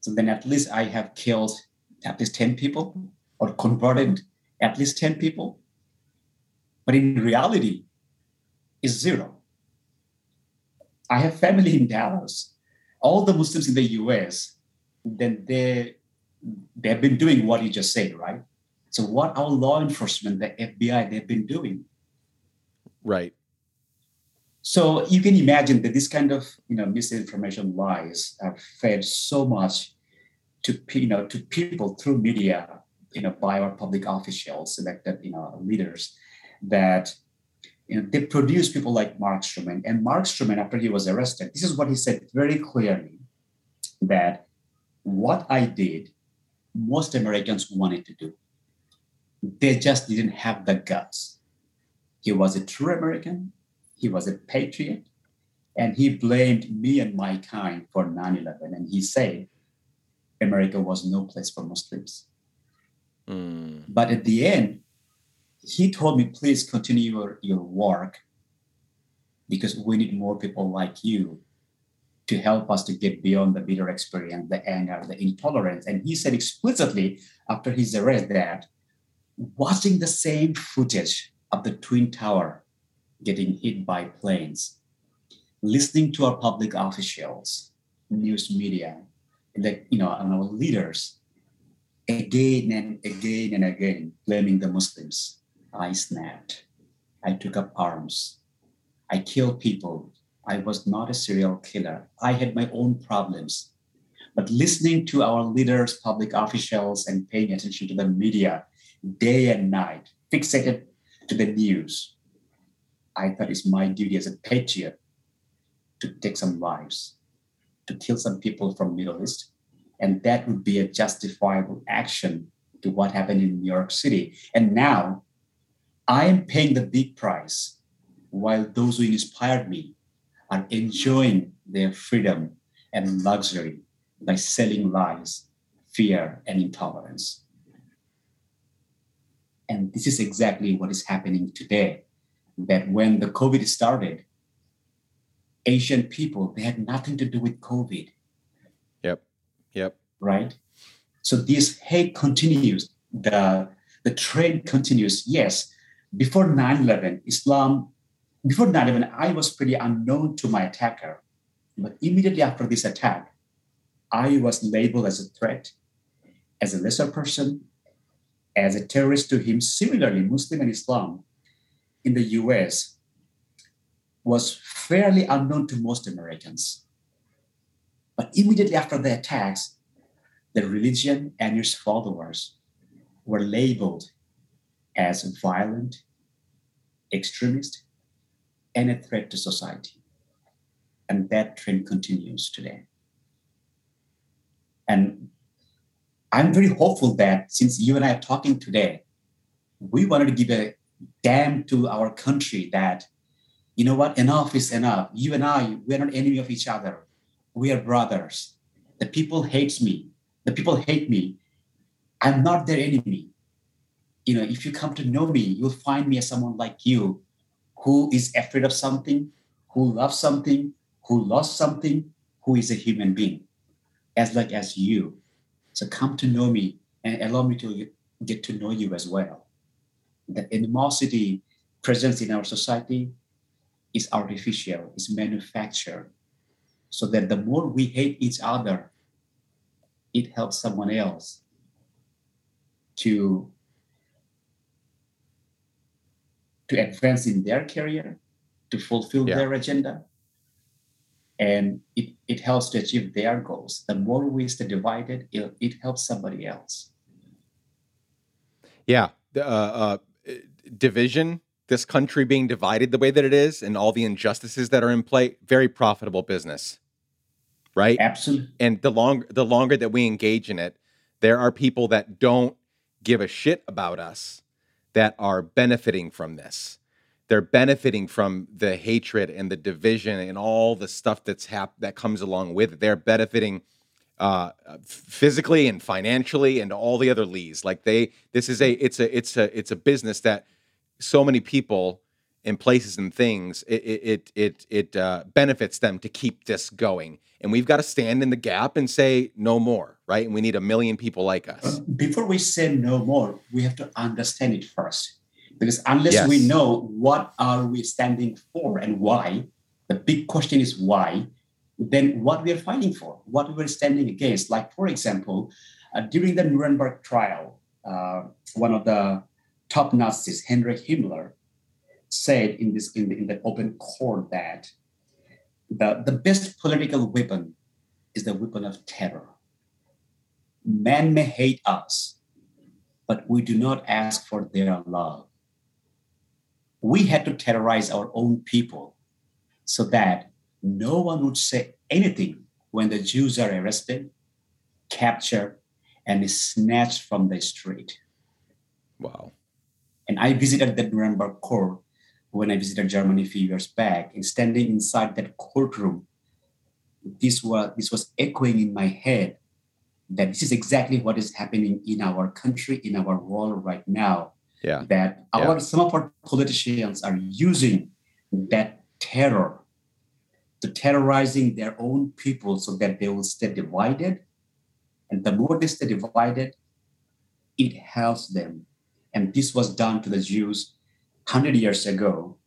So then at least I have killed at least 10 people or converted at least 10 people. but in reality, it's zero. I have family in Dallas. All the Muslims in the US, then they they've been doing what you just said, right? So what our law enforcement, the FBI, they've been doing. Right. So you can imagine that this kind of you know misinformation lies are fed so much to you know to people through media, you know, by our public officials, elected you know leaders, that you know they produce people like Mark Stroman. And Mark Stroman, after he was arrested, this is what he said very clearly that what I did, most Americans wanted to do. They just didn't have the guts. He was a true American he was a patriot, and he blamed me and my kind for 9 11. And he said, America was no place for Muslims. Mm. But at the end, he told me, please continue your, your work because we need more people like you to help us to get beyond the bitter experience, the anger, the intolerance. And he said explicitly after his arrest that watching the same footage of the Twin Tower getting hit by planes, listening to our public officials, news media, like you know, and our leaders again and again and again blaming the Muslims. I snapped. I took up arms. I killed people. I was not a serial killer. I had my own problems. But listening to our leaders, public officials, and paying attention to the media day and night, fixated to the news, I thought it's my duty as a patriot to take some lives, to kill some people from Middle East. And that would be a justifiable action to what happened in New York City. And now I am paying the big price while those who inspired me are enjoying their freedom and luxury by selling lies, fear, and intolerance. And this is exactly what is happening today that when the COVID started, Asian people, they had nothing to do with COVID. Yep. Right? So this hate continues. The the trend continues. Yes, before 9-11, Islam, before 9-11, I was pretty unknown to my attacker. But immediately after this attack, I was labeled as a threat, as a lesser person, as a terrorist to him. Similarly, Muslim and Islam in the US was fairly unknown to most Americans. But immediately after the attacks, the religion and its followers were labeled as violent, extremist, and a threat to society. And that trend continues today. And I'm very hopeful that since you and I are talking today, we wanted to give a damn to our country that, you know what, enough is enough. You and I, we're not enemy of each other. We are brothers. The people hates me. The people hate me. I'm not their enemy. You know, if you come to know me, you'll find me as someone like you who is afraid of something, who loves something, who lost something, who is a human being, as like as you. So come to know me and allow me to get to know you as well the animosity present in our society is artificial, is manufactured. So that the more we hate each other, it helps someone else to, to advance in their career, to fulfill yeah. their agenda. And it, it helps to achieve their goals. The more we stay divided, it, it helps somebody else. Yeah. Uh, uh, division, this country being divided the way that it is, and all the injustices that are in play, very profitable business, right? Absolutely. And the long the longer that we engage in it, there are people that don't give a shit about us that are benefiting from this. They're benefiting from the hatred and the division and all the stuff that's hap- that comes along with it. They're benefiting uh, physically and financially and all the other lees. Like they, this is a, it's a, it's a, it's a business that so many people and places and things, it it it it uh, benefits them to keep this going. And we've got to stand in the gap and say no more, right? And we need a million people like us. Uh, before we say no more, we have to understand it first. Because unless Yes. we know what are we standing for and why, the big question is why, then what we are fighting for, what we are standing against. Like, for example, uh, during the Nuremberg trial, uh, one of the top Nazis, Heinrich Himmler, said in this in the, in the open court that the, the best political weapon is the weapon of terror. Men may hate us, but we do not ask for their love. We had to terrorize our own people so that no one would say anything when the Jews are arrested, captured, and snatched from the street. Wow. And I visited the Nuremberg court when I visited Germany a few years back. And standing inside that courtroom, this was this was echoing in my head that this is exactly what is happening in our country, in our world right now. Yeah. That our some of our politicians are using that terror to terrorizing their own people so that they will stay divided. And the more they stay divided, it helps them. And this was done to the Jews 100 years ago.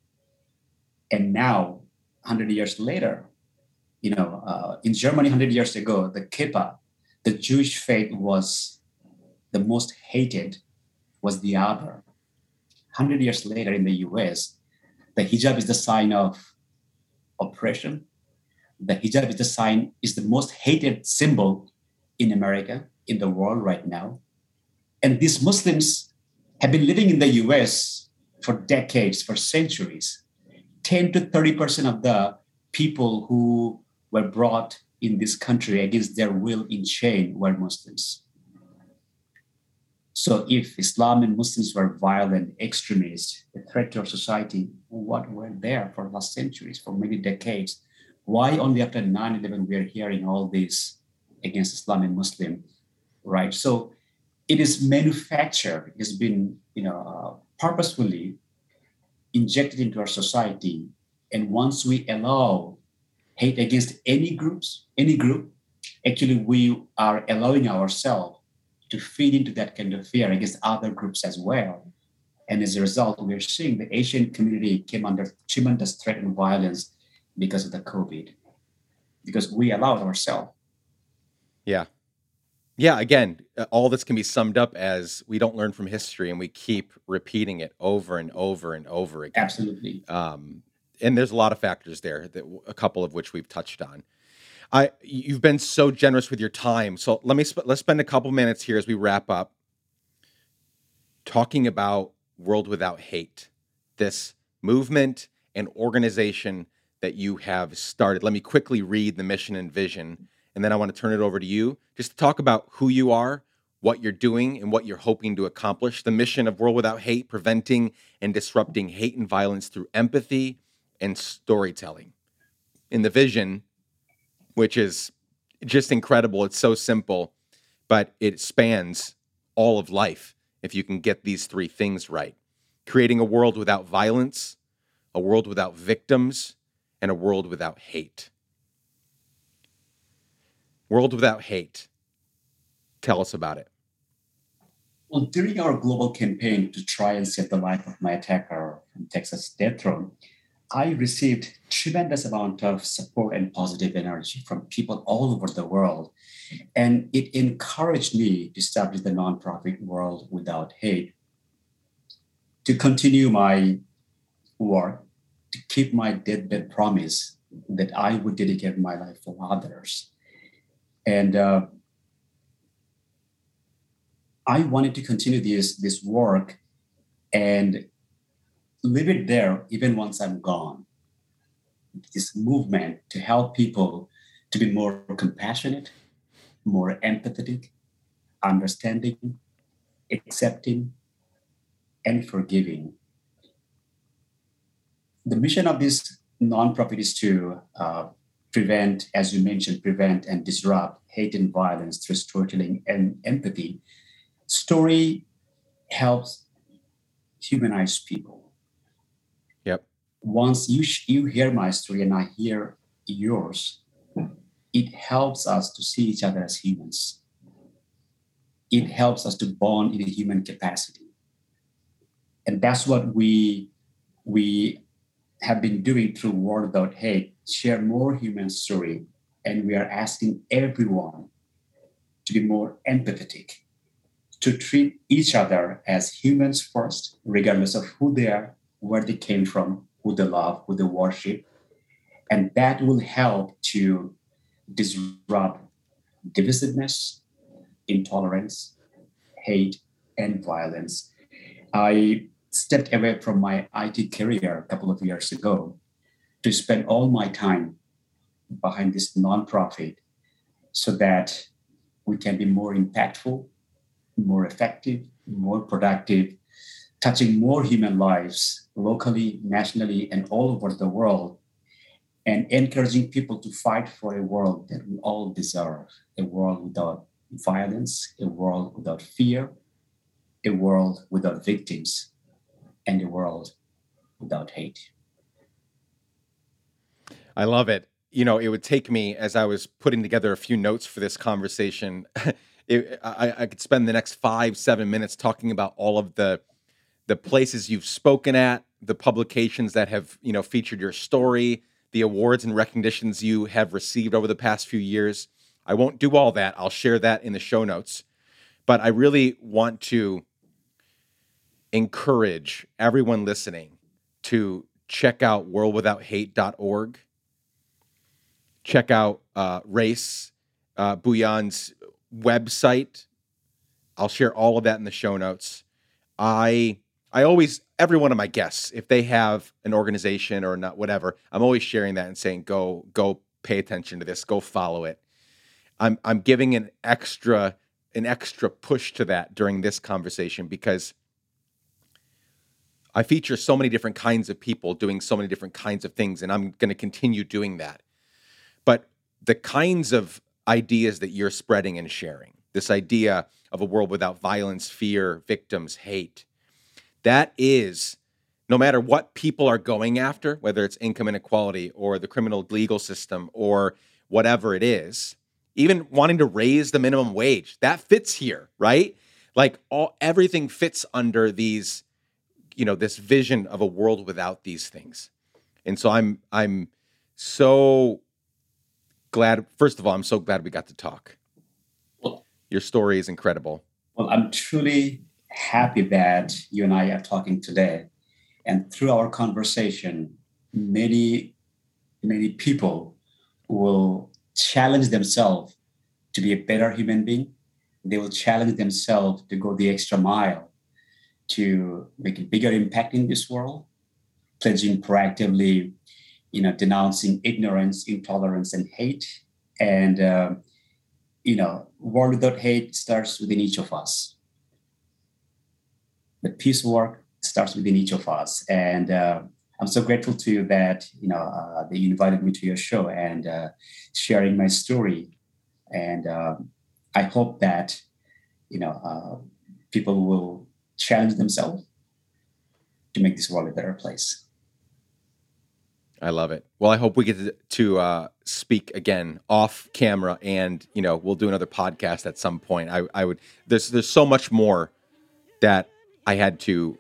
And now, 100 years later, you know, uh, in Germany 100 years ago, the Kippah, the Jewish faith was the most hated, was the other. 100 years later in the US, the hijab is the sign of oppression. The hijab is the sign, is the most hated symbol in America, in the world right now. And these Muslims have been living in the US for decades, for centuries. 10 to 30% of the people who were brought in this country against their will in chain were Muslims. So if Islam and Muslims were violent extremists, a threat to our society, what were there for last centuries, for many decades? Why only after 9-11 we are hearing all this against Islam and Muslim, right? So it is manufactured, it has been, you know, uh, purposefully injected into our society. And once we allow hate against any groups, any group, actually we are allowing ourselves to feed into that kind of fear against other groups as well. And as a result, we're seeing the Asian community came under tremendous threat and violence because of the COVID, because we allowed ourselves. Yeah. Yeah. Again, uh, all this can be summed up as we don't learn from history and we keep repeating it over and over and over again. Absolutely. Um, and there's a lot of factors there that a couple of which we've touched on. I you've been so generous with your time. So let me sp- let's spend a couple minutes here as we wrap up talking about World Without Hate, this movement and organization that you have started. Let me quickly read the mission and vision, and then I want to turn it over to you just to talk about who you are, what you're doing, and what you're hoping to accomplish. The mission of World Without Hate, preventing and disrupting hate and violence through empathy and storytelling. In the vision, which is just incredible, it's so simple, but it spans all of life if you can get these three things right creating a world without violence, a world without victims, and a world without hate. World without hate. Tell us about it. Well, during our global campaign to try and save the life of my attacker from Texas death row, I received tremendous amount of support and positive energy from people all over the world. And it encouraged me to establish the nonprofit World Without Hate to continue my work, to keep my deathbed promise that I would dedicate my life for others. And uh, I wanted to continue this, this work and leave it there even once I'm gone. This movement to help people to be more compassionate, more empathetic, understanding, accepting, and forgiving. The mission of this nonprofit is to uh, prevent, as you mentioned, prevent and disrupt hate and violence through storytelling and empathy. Story helps humanize people. Yep. Once you sh- you hear my story and I hear yours, it helps us to see each other as humans. It helps us to bond in a human capacity. And that's what we we have been doing through World Without Hate, share more human story. And we are asking everyone to be more empathetic, to treat each other as humans first, regardless of who they are, where they came from, who they love, who they worship. And that will help to disrupt divisiveness, intolerance, hate, and violence. I stepped away from my IT career a couple of years ago to spend all my time behind this nonprofit so that we can be more impactful, more effective, more productive, touching more human lives locally, nationally, and all over the world, and encouraging people to fight for a world that we all deserve a world without violence, a world without fear, a world without victims, and a world without hate. I love it. You know, it would take me as I was putting together a few notes for this conversation. It, I, I could spend the next five, seven minutes talking about all of the the places you've spoken at, the publications that have you know featured your story, the awards and recognitions you have received over the past few years. I won't do all that. I'll share that in the show notes. But I really want to encourage everyone listening to check out worldwithouthate.org. Check out uh, Rais uh, Bhuiyan's website. I'll share all of that in the show notes. I I always every one of my guests, if they have an organization or not, whatever, I'm always sharing that and saying, go go pay attention to this, go follow it. I'm I'm giving an extra an extra push to that during this conversation because I feature so many different kinds of people doing so many different kinds of things, and I'm going to continue doing that. But the kinds of ideas that you're spreading and sharing, this idea of a world without violence, fear, victims, hate, that is no matter what people are going after, whether it's income inequality or the criminal legal system or whatever it is, even wanting to raise the minimum wage, that fits here, right? Like all everything fits under these you know this vision of a world without these things and so i'm i'm so glad first of all i'm so glad we got to talk. Well, your story is incredible. well i'm truly happy that you and i are talking today. And through our conversation many many people will challenge themselves to be a better human being. They will challenge themselves to go the extra mile to make a bigger impact in this world, pledging proactively, you know, denouncing ignorance, intolerance, and hate. And, uh, you know, world without hate starts within each of us. The peace work starts within each of us. And uh, I'm so grateful to you that, you know, uh, you invited me to your show and uh, sharing my story. And um, I hope that, you know, uh, people will challenge themselves to make this world a better place. I love it. Well, I hope we get to, uh, speak again off camera, and you know, we'll do another podcast at some point. I, I would. There's there's so much more that I had to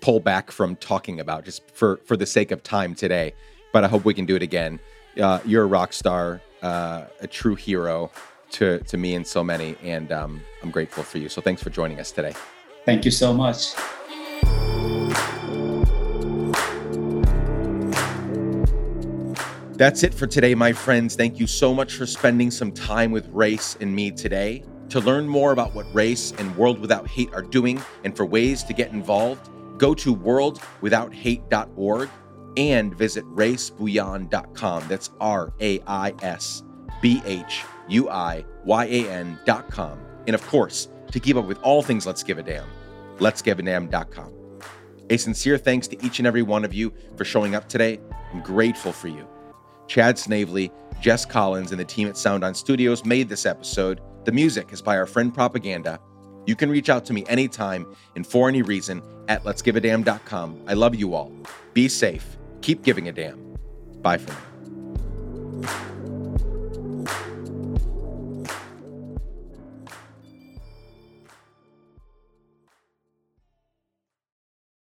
pull back from talking about just for for the sake of time today. But I hope we can do it again. Uh, you're a rock star, uh, a true hero to to me and so many, and um, I'm grateful for you. So thanks for joining us today. Thank you so much. That's it for today, my friends. Thank you so much for spending some time with Rais and me today. To learn more about what Rais and World Without Hate are doing and for ways to get involved, go to worldwithouthate.org and visit raisbhuiyan.com. That's R A I S B H U I Y A N.com. And of course, to keep up with all things Let's Give a Damn, letsgiveadamn.com. A sincere thanks to each and every one of you for showing up today. I'm grateful for you. Chad Snavely, Jess Collins, and the team at Sound On Studios made this episode. The music is by our friend Propaganda. You can reach out to me anytime and for any reason at letsgiveadamn.com. I love you all. Be safe. Keep giving a damn. Bye for now.